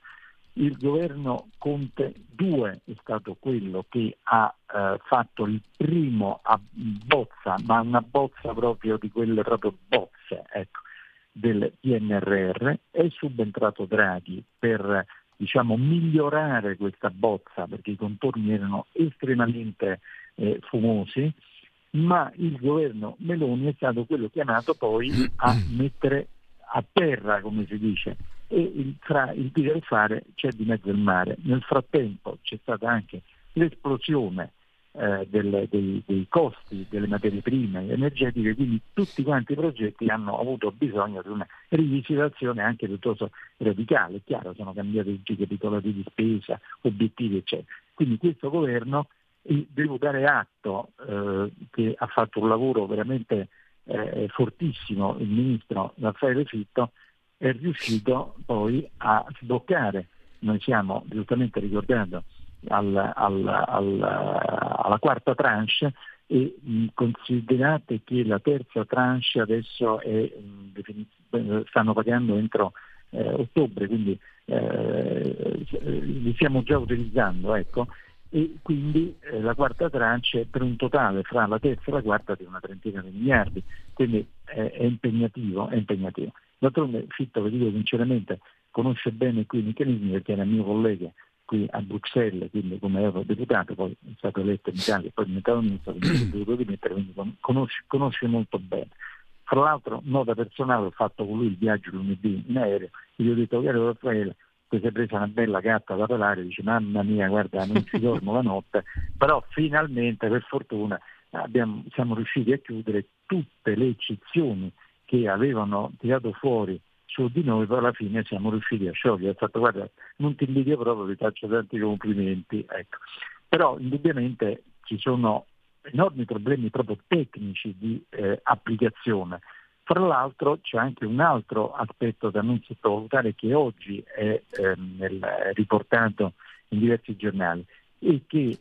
Il governo Conte 2 è stato quello che ha eh, fatto il primo a bozza, ma una bozza proprio di quelle proprio bozze ecco, del PNRR, è subentrato Draghi per diciamo, migliorare questa bozza perché i contorni erano estremamente eh, fumosi, ma il governo Meloni è stato quello chiamato poi a mettere a terra, come si dice, e il, tra il dire e il fare c'è di mezzo il mare. Nel frattempo c'è stata anche l'esplosione eh, del, dei, dei, costi delle materie prime energetiche, quindi tutti quanti i progetti hanno avuto bisogno di una rivisitazione anche piuttosto radicale. È chiaro, sono cambiati i capitolati di spesa, obiettivi, eccetera. Quindi questo governo, devo dare atto eh, che ha fatto un lavoro veramente eh, fortissimo il ministro Raffaele Fitto, è riuscito poi a sbloccare. Noi siamo giustamente ricordato al, al, al, alla quarta tranche e considerate che la terza tranche adesso è, mh, stanno pagando entro eh, ottobre, quindi eh, li stiamo già utilizzando, ecco, e quindi eh, la quarta tranche per un totale fra la terza e la quarta di una trentina di miliardi, quindi è impegnativo, è impegnativo. D'altronde Fitto, vi dico sinceramente, conosce bene qui i meccanismi perché era mio collega qui a Bruxelles, quindi come eurodeputato, poi è stato eletto in Italia e poi diventato ministro, quindi ho dovuto dimettere, quindi conosce, conosce, molto bene. Fra l'altro, nota personale, ho fatto con lui il viaggio lunedì in aereo, gli ho detto, caro Raffaele, ti sei presa una bella gatta da pelare, dice mamma mia, guarda, non ci dormo la notte, però finalmente, per fortuna, abbiamo, siamo riusciti a chiudere tutte le eccezioni che avevano tirato fuori su di noi, poi alla fine siamo riusciti a sciogliere. Ha fatto guarda, non ti invidio proprio, vi faccio tanti complimenti. Ecco. Però indubbiamente ci sono enormi problemi proprio tecnici di eh, applicazione. Fra l'altro c'è anche un altro aspetto da non sottovalutare che oggi è eh, nel, riportato in diversi giornali e che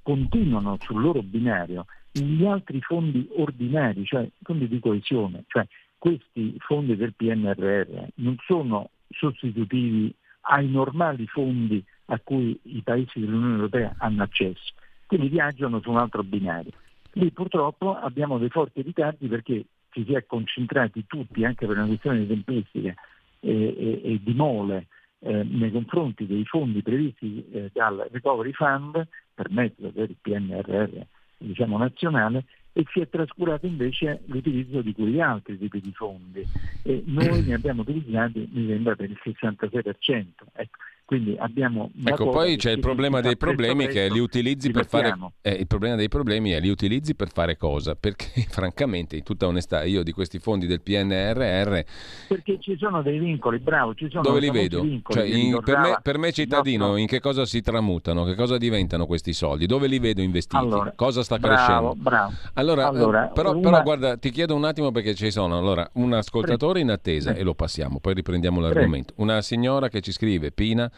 continuano sul loro binario gli altri fondi ordinari, cioè fondi di coesione, cioè questi fondi del PNRR non sono sostitutivi ai normali fondi a cui i paesi dell'Unione Europea hanno accesso, quindi viaggiano su un altro binario. Lì purtroppo abbiamo dei forti ritardi perché ci si è concentrati tutti, anche per una questione di tempistica e, e, e di mole, eh, nei confronti dei fondi previsti eh, dal Recovery Fund per mezzo del PNRR diciamo, nazionale e si è trascurato invece l'utilizzo di quegli altri tipi di fondi e noi ne abbiamo utilizzati mi sembra per il 66%. Ecco, quindi abbiamo ecco, poi c'è il problema dei problemi che li utilizzi per fare eh, il problema dei problemi è li utilizzi per fare cosa? Perché francamente, in tutta onestà, io di questi fondi del PNRR perché ci sono dei vincoli, bravo, ci sono Dove li vedo? Cioè, in, per, me, per, me, cittadino, no, in che cosa si tramutano? Che cosa diventano questi soldi? Dove li vedo investiti? Allora, cosa sta bravo, crescendo? Bravo. Allora, allora però, una... però, guarda, ti chiedo un attimo perché ci sono allora un ascoltatore in attesa Prego. e lo passiamo, poi riprendiamo l'argomento. Prego. Una signora che ci scrive, Pina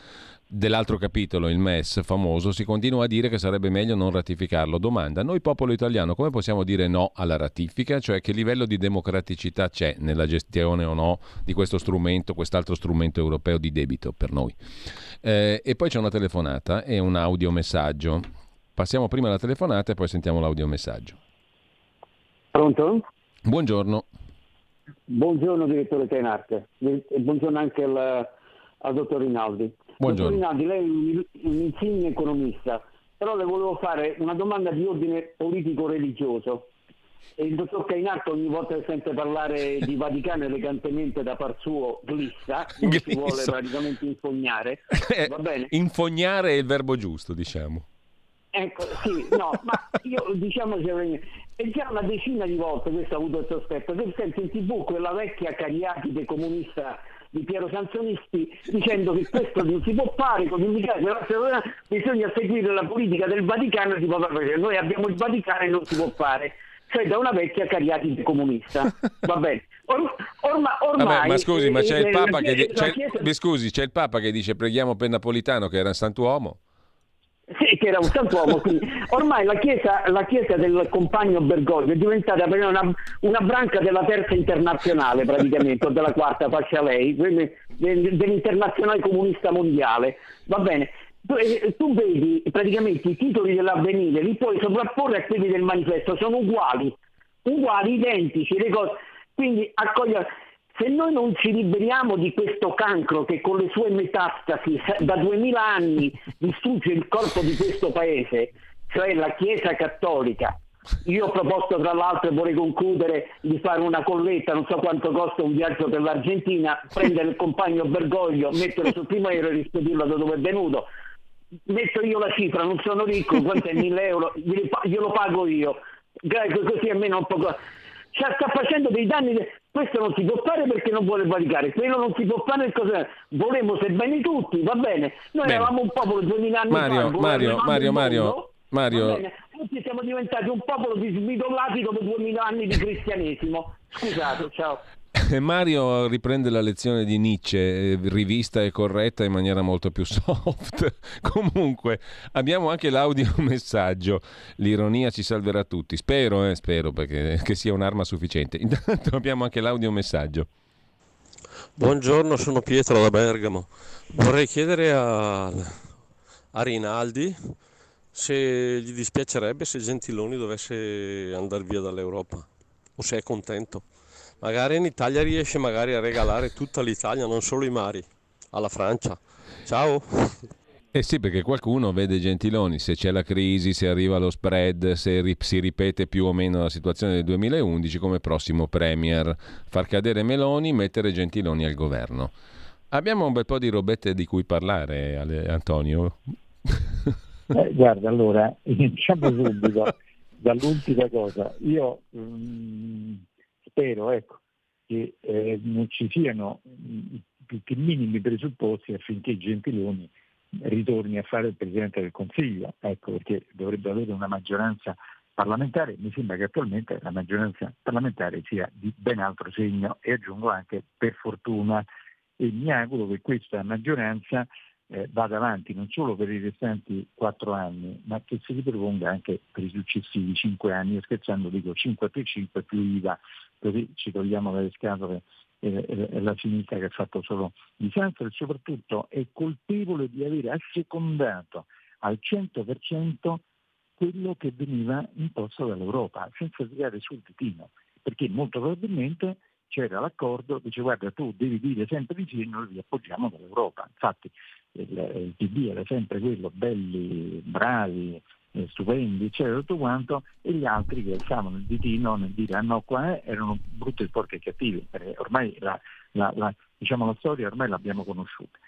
dell'altro capitolo, il MES famoso, si continua a dire che sarebbe meglio non ratificarlo. Domanda, noi popolo italiano come possiamo dire no alla ratifica? Cioè che livello di democraticità c'è nella gestione o no di questo strumento, quest'altro strumento europeo di debito per noi? Eh, e poi c'è una telefonata e un audiomessaggio. Passiamo prima alla telefonata e poi sentiamo l'audiomessaggio. Pronto? Buongiorno. Buongiorno direttore Tenarte e buongiorno anche al, al dottor Rinaldi. Buongiorno. Rinaldi, lei è un, un insigne economista, però le volevo fare una domanda di ordine politico-religioso. Il dottor Cainarto ogni volta che sente parlare di Vaticano elegantemente da par suo glissa, non si vuole praticamente infognare. Eh, Va bene? Infognare è il verbo giusto, diciamo. Ecco, sì, no, ma io diciamo che è già una decina di volte questo ha avuto il sospetto, che sento in tv quella vecchia cariatide comunista di Piero Sanzonisti dicendo che questo non si può fare, comunicare, bisogna seguire la politica del Vaticano si può fare. Noi abbiamo il Vaticano e non si può fare. Cioè da una vecchia cariatide comunista. Va bene. Or, orma, ormai, Vabbè, ma scusi, ma c'è il, Papa che, di- c'è, mi scusi, c'è il Papa che dice preghiamo per Napolitano che era un santuomo? Che era un santuomo. Quindi. Ormai la chiesa, la chiesa, del compagno Bergoglio è diventata una, una, branca della terza internazionale praticamente, o della quarta, faccia lei, dell'internazionale comunista mondiale. Va bene. Tu, eh, tu, vedi praticamente i titoli dell'avvenire, li puoi sovrapporre a quelli del manifesto, sono uguali, uguali, identici, le cose. Quindi accogliere se noi non ci liberiamo di questo cancro che con le sue metastasi da duemila anni distrugge il corpo di questo paese, cioè la Chiesa Cattolica, io ho proposto tra l'altro e vorrei concludere di fare una colletta, non so quanto costa un viaggio per l'Argentina, prendere il compagno Bergoglio, metterlo sul primo aereo e rispedirlo da dove è venuto. Metto io la cifra, non sono ricco, quanto è 1000 euro, glielo pago io, così almeno un po' cioè, sta facendo dei danni. Questo non si può fare perché non vuole valicare, quello non si può fare perché volemo bene tutti, va bene. Noi bene. eravamo un popolo 2000 anni Mario, fa. Mario, Mario, Mario, Mario. Tutti siamo diventati un popolo di smidollati dopo 2000 anni di cristianesimo. Scusate, ciao. Mario riprende la lezione di Nietzsche, eh, rivista e corretta in maniera molto più soft. Comunque, abbiamo anche l'audio messaggio. L'ironia ci salverà tutti. Spero, eh, spero perché che sia un'arma sufficiente. Intanto abbiamo anche l'audio messaggio. Buongiorno, sono Pietro da Bergamo. Vorrei chiedere a, a Rinaldi se gli dispiacerebbe se Gentiloni dovesse andare via dall'Europa o se è contento. Magari in Italia riesce magari a regalare tutta l'Italia, non solo i mari, alla Francia. Ciao! Eh sì, perché qualcuno vede Gentiloni, se c'è la crisi, se arriva lo spread, se ri- si ripete più o meno la situazione del 2011 come prossimo Premier, far cadere Meloni, mettere Gentiloni al governo. Abbiamo un bel po' di robette di cui parlare, Ale- Antonio. Eh, guarda, allora, iniziamo subito dall'ultima cosa. Io mh, mm, spero ecco, che eh, non ci siano più che minimi presupposti affinché Gentiloni ritorni a fare il Presidente del Consiglio, ecco, perché dovrebbe avere una maggioranza parlamentare, mi sembra che attualmente la maggioranza parlamentare sia di ben altro segno e aggiungo anche per fortuna e mi auguro che questa maggioranza eh, vada avanti non solo per i restanti quattro anni, ma che si riproponga anche per i successivi cinque anni, scherzando dico 5 più 5 più IVA, così ci togliamo dalle scatole eh, la sinistra che ha fatto solo disastro e soprattutto è colpevole di aver assecondato al 100% quello che veniva imposto dall'Europa, senza tirare sul ditino, perché molto probabilmente c'era l'accordo, dice guarda tu devi dire sempre di sì e noi vi appoggiamo dall'Europa. Infatti il, il PD era sempre quello, belli, bravi, eh, stupendi, eccetera, tutto quanto, e gli altri che alzavano il ditino nel dire ah no, qua erano brutti, sporchi e cattivi, perché ormai la, la, la, diciamo, la storia ormai l'abbiamo conosciuta.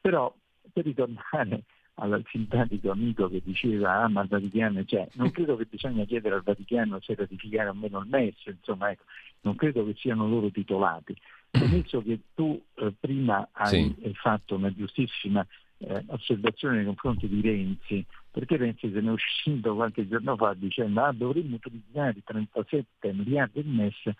Però per ritornare al simpatico amico che diceva ah ma il Vaticano cioè, non credo che bisogna chiedere al Vaticano se ratificare o meno il MES, insomma ecco, non credo che siano loro titolati. Penso che tu eh, prima hai sì. fatto una giustissima eh, osservazione nei confronti di Renzi, perché Renzi se ne è uscito qualche giorno fa dicendo ah, dovremmo utilizzare 37 miliardi di MES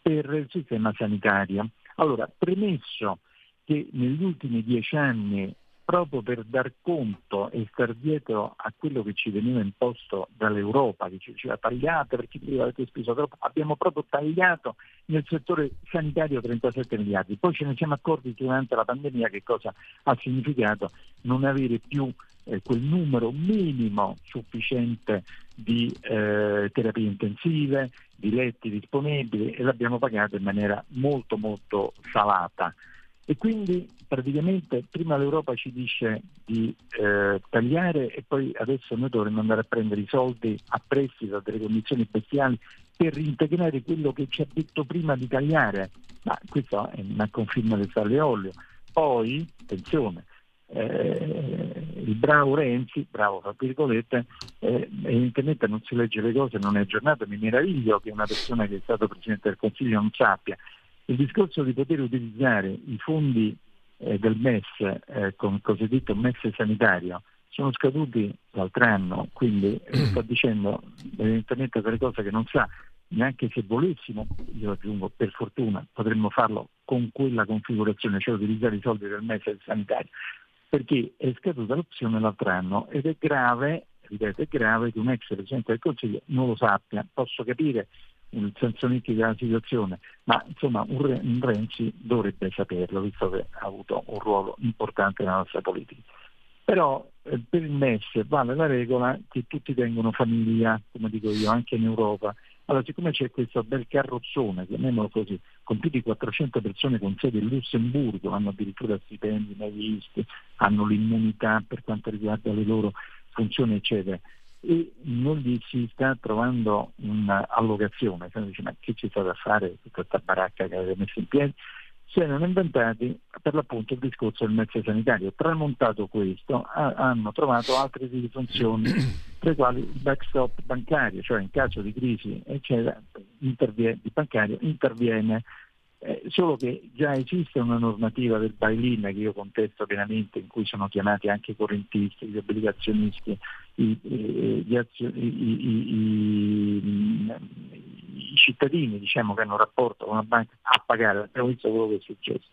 per il sistema sanitario. Allora, premesso che negli ultimi dieci anni proprio per dar conto e star dietro a quello che ci veniva imposto dall'Europa, che ci diceva tagliate perché avete speso troppo, abbiamo proprio tagliato nel settore sanitario 37 miliardi, poi ce ne siamo accorti durante la pandemia che cosa ha significato non avere più eh, quel numero minimo sufficiente di eh, terapie intensive, di letti disponibili e l'abbiamo pagato in maniera molto molto salata. E quindi praticamente prima l'Europa ci dice di eh, tagliare e poi adesso noi dovremmo andare a prendere i soldi a prestito a delle condizioni speciali per reintegrare quello che ci ha detto prima di tagliare. Ma questa è una conferma del sale e olio. Poi, attenzione, eh, il bravo Renzi, bravo fra virgolette, eh, evidentemente non si legge le cose, non è aggiornato, mi meraviglio che una persona che è stato Presidente del Consiglio non sappia. Il discorso di poter utilizzare i fondi eh, del MES eh, con il cosiddetto MES sanitario sono scaduti l'altro anno, quindi eh, sto dicendo evidentemente delle cose che non sa, neanche se volessimo, io aggiungo per fortuna potremmo farlo con quella configurazione, cioè utilizzare i soldi del MES sanitario perché è scaduta l'opzione l'altro anno ed è grave, ripeto, è grave che un ex Presidente del Consiglio non lo sappia. Posso capire senso nittido della situazione, ma insomma un, un Renzi dovrebbe saperlo, visto che ha avuto un ruolo importante nella nostra politica. Però eh, per il MES vale la regola che tutti tengono famiglia, come dico io, anche in Europa, allora, siccome c'è questo bel carrozzone, chiamiamolo così, con più di 400 persone con sede in Lussemburgo, hanno addirittura stipendi navisti, hanno l'immunità per quanto riguarda le loro funzioni, eccetera, e non gli si sta trovando un'allocazione, cioè dice ma che ci sta da fare tutta questa baracca che avete messo in piedi? si erano inventati per l'appunto il discorso del mezzo sanitario. Tramontato questo, ha, hanno trovato altre funzioni, tra le quali il backstop bancario, cioè in caso di crisi eccetera, il bancario interviene eh, solo che già esiste una normativa del bail-in che io contesto pienamente, in cui sono chiamati anche i correntisti, gli obbligazionisti, i, i, i, i cittadini diciamo, che hanno rapporto con la banca a pagare, abbiamo visto quello che è successo.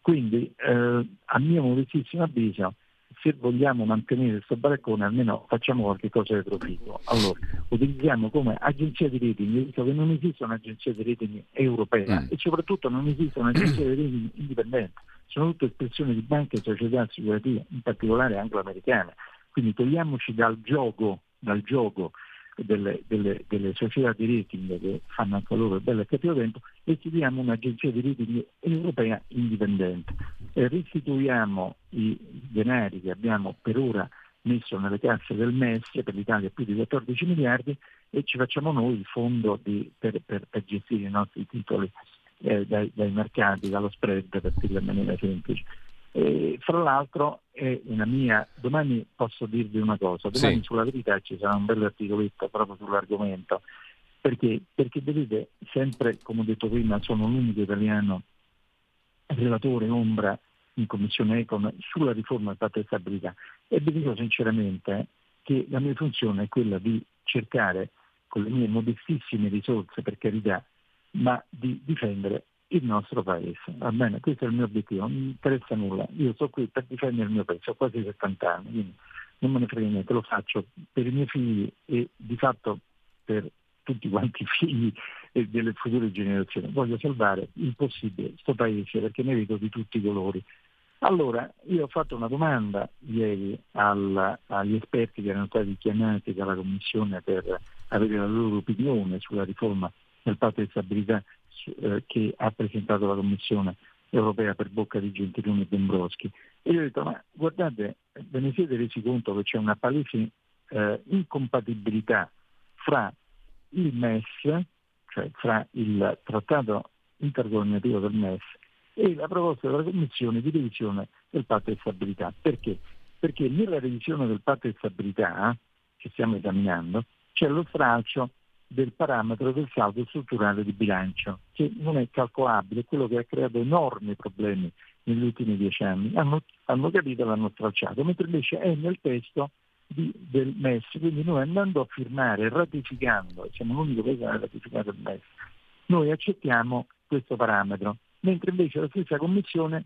Quindi eh, a mio modestissimo avviso se vogliamo mantenere questo baraccone almeno facciamo qualche cosa di profitto. Allora, utilizziamo come agenzia di rating, visto che non esiste un'agenzia di rating europea mm. e soprattutto non esiste un'agenzia di rating indipendente, sono tutte espressioni di banche e società assicurative, in particolare anglo-americane. Quindi togliamoci dal gioco, dal gioco delle, delle, delle, società di rating che fanno anche loro bello e cattivo tempo e istituiamo un'agenzia di rating europea indipendente. E restituiamo i denari che abbiamo per ora messo nelle casse del MES, per l'Italia più di 14 miliardi, e ci facciamo noi il fondo di, per, per, per, gestire i nostri titoli eh, dai, dai mercati, dallo spread, per dirlo in maniera semplice. E, fra l'altro è una mia, domani posso dirvi una cosa, domani sì. sulla verità ci sarà un bello articoletto proprio sull'argomento, perché, perché vedete sempre, come ho detto prima, sono l'unico italiano relatore ombra in Commissione Econ sulla riforma del patto di stabilità e vi dico sinceramente che la mia funzione è quella di cercare con le mie modestissime risorse, per carità, ma di difendere il nostro paese. Va bene, questo è il mio obiettivo, non mi interessa nulla. Io sto qui per difendere il mio paese, ho quasi 70 anni, quindi non me ne frega niente, lo faccio per i miei figli e di fatto per tutti quanti i figli e delle future generazioni. Voglio salvare il possibile questo paese perché ne vedo di tutti i colori. Allora, io ho fatto una domanda ieri al, agli esperti che erano stati chiamati dalla Commissione per avere la loro opinione sulla riforma del patto di stabilità eh, che ha presentato la Commissione europea per bocca di Gentiloni e Dombrowski. E io ho detto, ma guardate, ve ne siete resi conto che c'è una palese eh, incompatibilità fra il MES, cioè fra il trattato intergovernativo del MES e la proposta della Commissione di revisione del patto di stabilità. Perché? Perché nella revisione del patto di stabilità che stiamo esaminando c'è lo stralcio del parametro del saldo strutturale di bilancio, che non è calcolabile, è quello che ha creato enormi problemi negli ultimi dieci anni. Hanno, hanno capito e l'hanno stralciato, mentre invece è nel testo di, del MES, quindi noi andando a firmare, ratificando, siamo l'unico paese che ha ratificato il MES, noi accettiamo questo parametro, mentre invece la stessa Commissione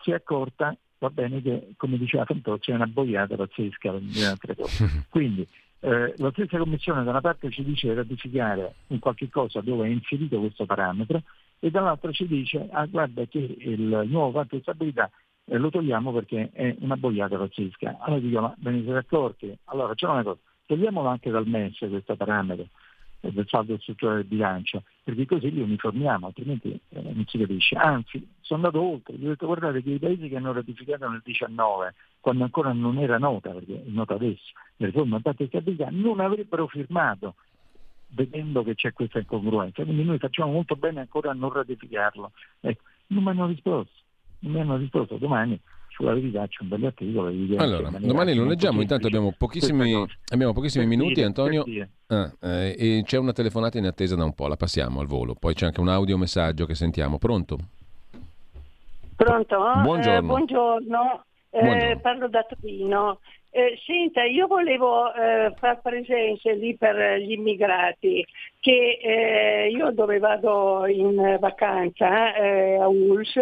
si è accorta va bene che, come diceva Fantozzi, è una boiata pazzesca altre cose. Quindi eh, la stessa Commissione da una parte ci dice di ratificare in qualche cosa dove è inserito questo parametro e dall'altra ci dice ah, guarda che il nuovo patto di stabilità eh, lo togliamo perché è una boiata pazzesca. Allora dico, ma ve ne siete accorti? Allora facciamo una cosa, togliamolo anche dal MES questo parametro eh, del saldo strutturale del bilancio, perché così li uniformiamo, altrimenti eh, non si capisce. Anzi, sono andato oltre, gli ho detto guardate che i paesi che hanno ratificato nel 19, quando ancora non era nota, perché è nota adesso, la riforma stabilità, non avrebbero firmato vedendo che c'è questa incongruenza. Quindi noi facciamo molto bene ancora a non ratificarlo. Ecco, non mi hanno risposto, non mi hanno risposto. Domani sulla verità c'è un bel articolo. Allora, domani lo leggiamo, intanto abbiamo pochissimi, abbiamo pochissimi minuti, dire, Antonio. Ah, eh, e c'è una telefonata in attesa da un po', la passiamo al volo. Poi c'è anche un audio messaggio che sentiamo. Pronto? Pronto? Buongiorno. Eh, buongiorno. Eh, parlo da Torino. Eh, senta, io volevo eh, far presenza lì per gli immigrati che eh, io dove vado in vacanza eh, a Uls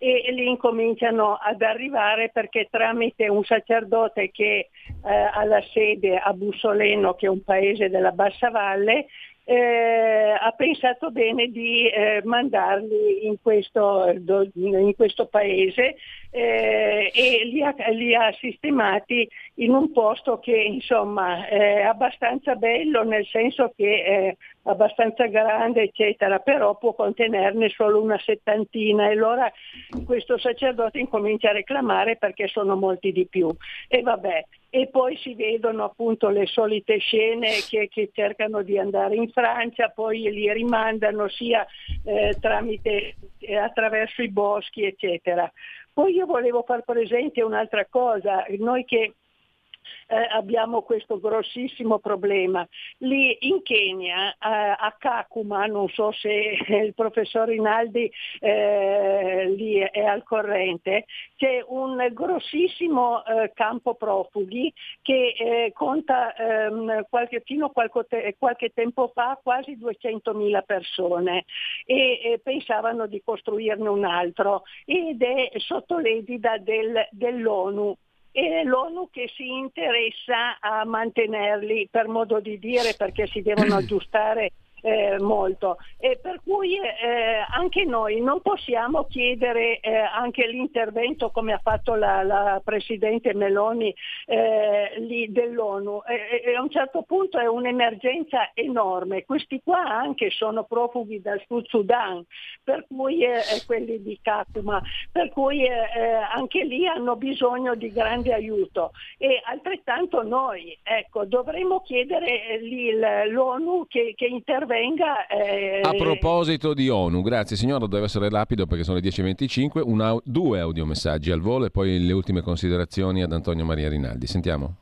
e lì incominciano ad arrivare perché tramite un sacerdote che ha la sede a Bussoleno, che è un paese della Bassa Valle, eh, ha pensato bene di eh, mandarli in questo, in questo paese eh, e li ha, li ha, sistemati in un posto che insomma è abbastanza bello nel senso che è abbastanza grande eccetera però può contenerne solo una settantina. E allora questo sacerdote incomincia a reclamare perché sono molti di più. E vabbè e poi si vedono appunto le solite scene che, che cercano di andare in Francia, poi li rimandano sia eh, tramite, eh, attraverso i boschi, eccetera. Poi io volevo far presente un'altra cosa, noi che eh, abbiamo questo grossissimo problema. Lì in Kenya, eh, a Kakuma, non so se il professor Rinaldi eh, lì è al corrente, c'è un grossissimo eh, campo profughi che eh, conta ehm, qualche, fino a qualche, te- qualche, tempo fa quasi 200.000 persone e pensavano di costruirne un altro ed è sotto l'egida del, dell'ONU e l'ONU che si interessa a mantenerli per modo di dire perché si devono aggiustare eh, molto. E per cui eh, anche noi non possiamo chiedere eh, anche l'intervento come ha fatto la, la Presidente Meloni eh, lì dell'ONU. E, a un certo punto è un'emergenza enorme. Questi qua anche sono profughi dal Sud Sudan, per cui eh, quelli di Kakuma, per cui eh, anche lì hanno bisogno di grande aiuto. E altrettanto noi, ecco, dovremmo chiedere l'ONU che, che intervenga intervenga. Eh, a proposito di ONU, grazie signora, deve essere rapido perché sono le 10.25, un, due audiomessaggi al volo e poi le ultime considerazioni ad Antonio Maria Rinaldi. Sentiamo.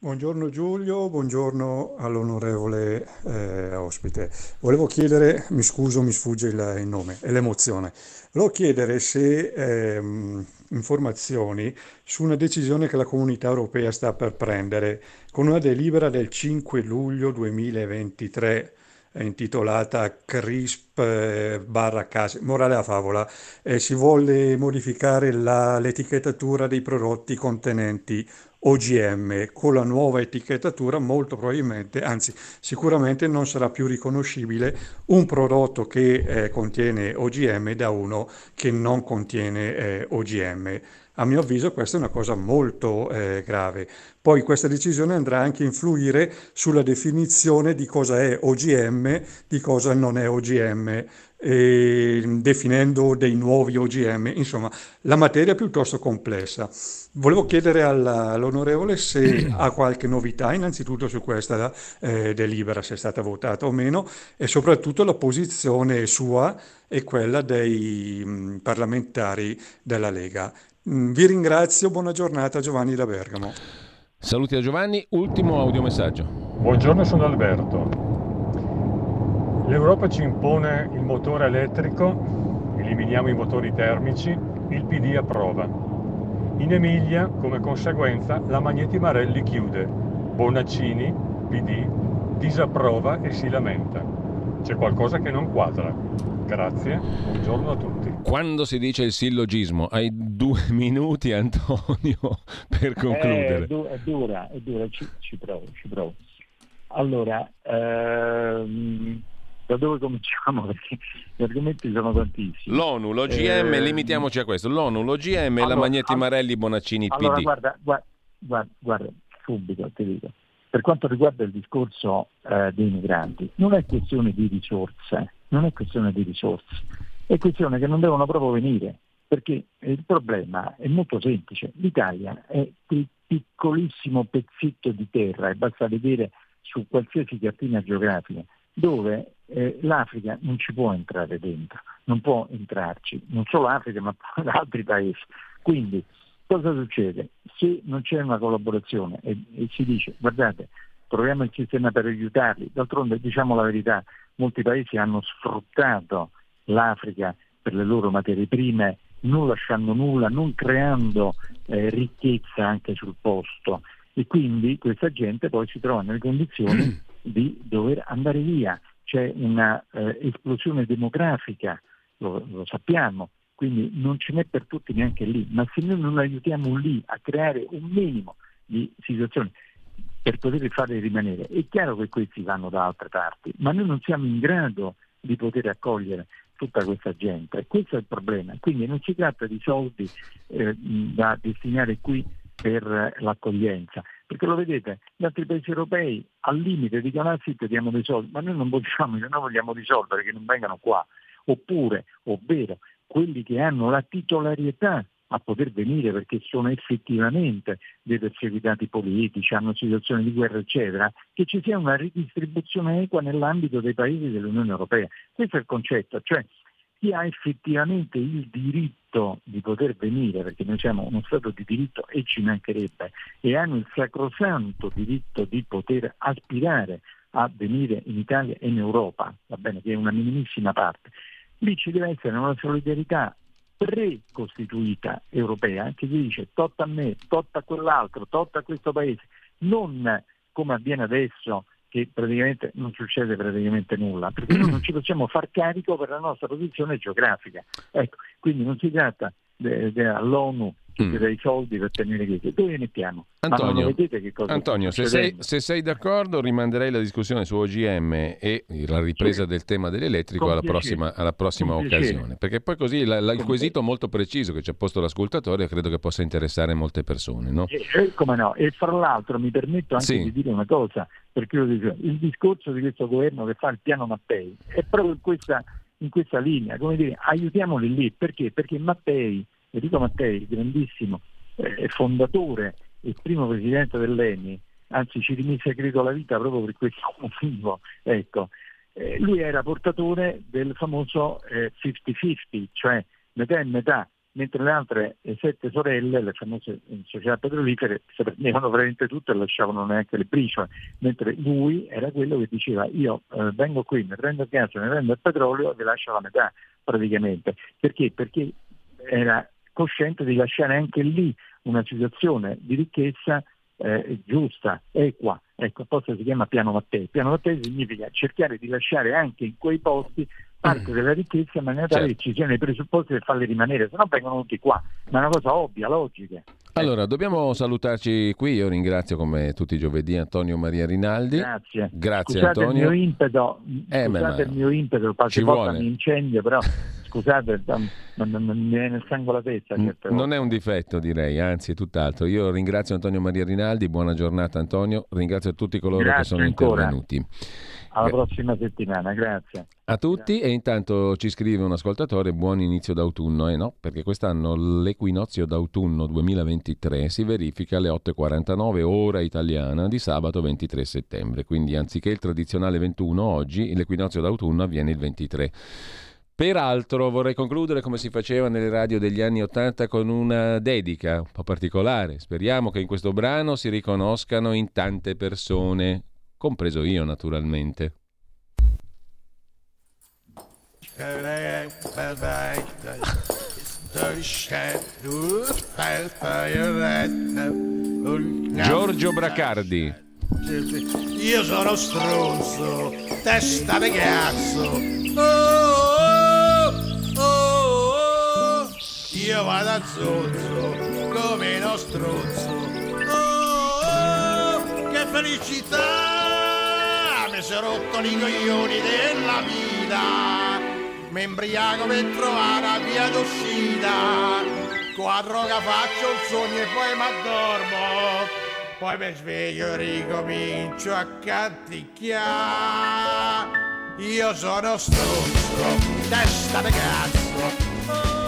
Buongiorno Giulio, buongiorno all'onorevole eh, ospite. Volevo chiedere, mi scuso, mi sfugge il, il nome e l'emozione, volevo chiedere se ehm, informazioni su una decisione che la comunità europea sta per prendere con una delibera del 5 luglio 2023 intitolata CRISP eh, barra CAS, morale a favola, eh, si vuole modificare la, l'etichettatura dei prodotti contenenti OGM. Con la nuova etichettatura molto probabilmente, anzi sicuramente non sarà più riconoscibile un prodotto che eh, contiene OGM da uno che non contiene eh, OGM. A mio avviso questa è una cosa molto eh, grave. Poi questa decisione andrà anche a influire sulla definizione di cosa è OGM, di cosa non è OGM, eh, definendo dei nuovi OGM. Insomma, la materia è piuttosto complessa. Volevo chiedere alla, all'onorevole se ha qualche novità innanzitutto su questa eh, delibera, se è stata votata o meno, e soprattutto la posizione sua e quella dei mh, mm, parlamentari della Lega. Mm, vi ringrazio, buona giornata Giovanni da Bergamo. Saluti a Giovanni, ultimo audiomessaggio. Buongiorno, sono Alberto. L'Europa ci impone il motore elettrico, eliminiamo i motori termici, il PD approva. In Emilia, come conseguenza, la Magneti Marelli chiude. Bonaccini, PD, disapprova e si lamenta. C'è qualcosa che non quadra. Grazie, buongiorno a tutti. Quando si dice il sillogismo, hai due minuti Antonio per concludere. È, du- è dura, è dura, ci, ci, provo, ci provo. Allora, ehm, da dove cominciamo? Perché gli argomenti sono tantissimi. L'ONU, l'OGM, eh, limitiamoci a questo. L'ONU, l'OGM, allora, la Magneti Marelli, Bonaccini, allora, PD. Guarda, guarda, guarda, guarda, subito ti dico. Per quanto riguarda il discorso eh, dei migranti, non è questione di risorse, non è questione di risorse, è questione che non devono proprio venire, perché il problema è molto semplice. L'Italia è quel piccolissimo pezzetto di terra, e basta vedere su qualsiasi cartina geografica, dove eh, l'Africa non ci può entrare dentro, non può entrarci, non solo l'Africa ma altri paesi. Quindi cosa succede? Se non c'è una collaborazione e, e si dice guardate, troviamo il sistema per aiutarli, d'altronde diciamo la verità, molti paesi hanno sfruttato l'Africa per le loro materie prime, non lasciando nulla, non creando eh, ricchezza anche sul posto. E quindi questa gente poi si trova nelle condizioni di dover andare via. C'è un'esplosione eh, demografica, lo, lo sappiamo, quindi non ce n'è per tutti neanche lì, ma se noi non aiutiamo lì a creare un minimo di situazioni per poterli farli rimanere, è chiaro che questi vanno da altre parti, ma noi non siamo in grado di poter accogliere tutta questa gente. Questo è il problema. Quindi non si tratta di soldi eh, da destinare qui per l'accoglienza, perché lo vedete, gli altri paesi europei al limite dicono ah sì, diamo dei soldi, ma noi non vogliamo, noi vogliamo risolvere che non vengano qua, oppure, ovvero quelli che hanno la titolarietà a poter venire perché sono effettivamente dei perseguitati politici, hanno situazioni di guerra, eccetera, che ci sia una ridistribuzione equa nell'ambito dei paesi dell'Unione Europea. Questo è il concetto, cioè chi ha effettivamente il diritto di poter venire, perché noi siamo uno Stato di diritto e ci mancherebbe, e hanno il sacrosanto diritto di poter aspirare a venire in Italia e in Europa, va bene, che è una minimissima parte, Lì ci deve essere una solidarietà precostituita europea che dice tot a me, tot a quell'altro, tot a questo paese, non come avviene adesso che praticamente non succede praticamente nulla, perché noi non ci possiamo far carico per la nostra posizione geografica. Ecco, quindi non si tratta all'ONU mm. dei soldi per tenere chiese. Dove ne mettiamo? Antonio, Antonio se, sei, se, sei, d'accordo rimanderei la discussione su OGM e la ripresa sì. del tema dell'elettrico alla prossima, alla prossima occasione, perché poi così la, la, il quesito molto preciso che ci ha posto l'ascoltatore credo che possa interessare molte persone. No? E, eh, come no? E fra l'altro mi permetto anche sì. di dire una cosa, perché il discorso di questo governo che fa il piano Mattei è proprio in questa, in questa linea, come dire, aiutiamoli lì, perché? Perché Mattei Enrico Mattei, grandissimo eh, fondatore e primo presidente dell'ENI, anzi ci rimise credo la vita proprio per questo motivo, ecco. eh, lui era portatore del famoso eh, 50-50, cioè metà e metà, mentre le altre sette sorelle, le famose società petrolifere, si prendevano veramente tutto e lasciavano neanche le briciole, mentre lui era quello che diceva io eh, vengo qui, mi prendo il gas, mi prendo il petrolio e vi lascio la metà praticamente. Perché? Perché era cosciente di lasciare anche lì una situazione di ricchezza eh, giusta, equa. Ecco, apposta si chiama piano Mattei. Piano Mattei significa cercare di lasciare anche in quei posti parte mm. della ricchezza in maniera tale certo. che ci siano i presupposti per farli rimanere, se no vengono tutti qua. Ma è una cosa ovvia, logica. Allora, dobbiamo salutarci qui. Io ringrazio come tutti i giovedì Antonio Maria Rinaldi. Grazie. Grazie scusate Antonio. Il mio impeto, eh, scusate il mio impeto, qualche volta mi incendio, però scusate, mi viene il sangue alla testa. Non è un difetto direi, anzi è tutt'altro. Io ringrazio Antonio Maria Rinaldi, buona giornata Antonio, ringrazio tutti coloro Grazie che sono ancora. intervenuti. Alla prossima settimana, grazie. A tutti e intanto ci scrive un ascoltatore buon inizio d'autunno, eh no? Perché quest'anno l'equinozio d'autunno 2023 si verifica alle 8.49 ora italiana di sabato 23 settembre, quindi anziché il tradizionale 21 oggi l'equinozio d'autunno avviene il 23. Peraltro vorrei concludere come si faceva nelle radio degli anni Ottanta con una dedica un po' particolare. Speriamo che in questo brano si riconoscano in tante persone, compreso io naturalmente. Giorgio Bracardi. Io sono stronzo, testa di cazzo. Oh, io vado a zozzo come lo strozzo. Oh, oh, che felicità! Mi sono rotto i coglioni della vita. Mi imbriaco per trovare la via d'uscita. La droga faccio il sogno e poi mi addormo. Poi mi sveglio e ricomincio a canticchiare. Io sono stronzo, testa di cazzo.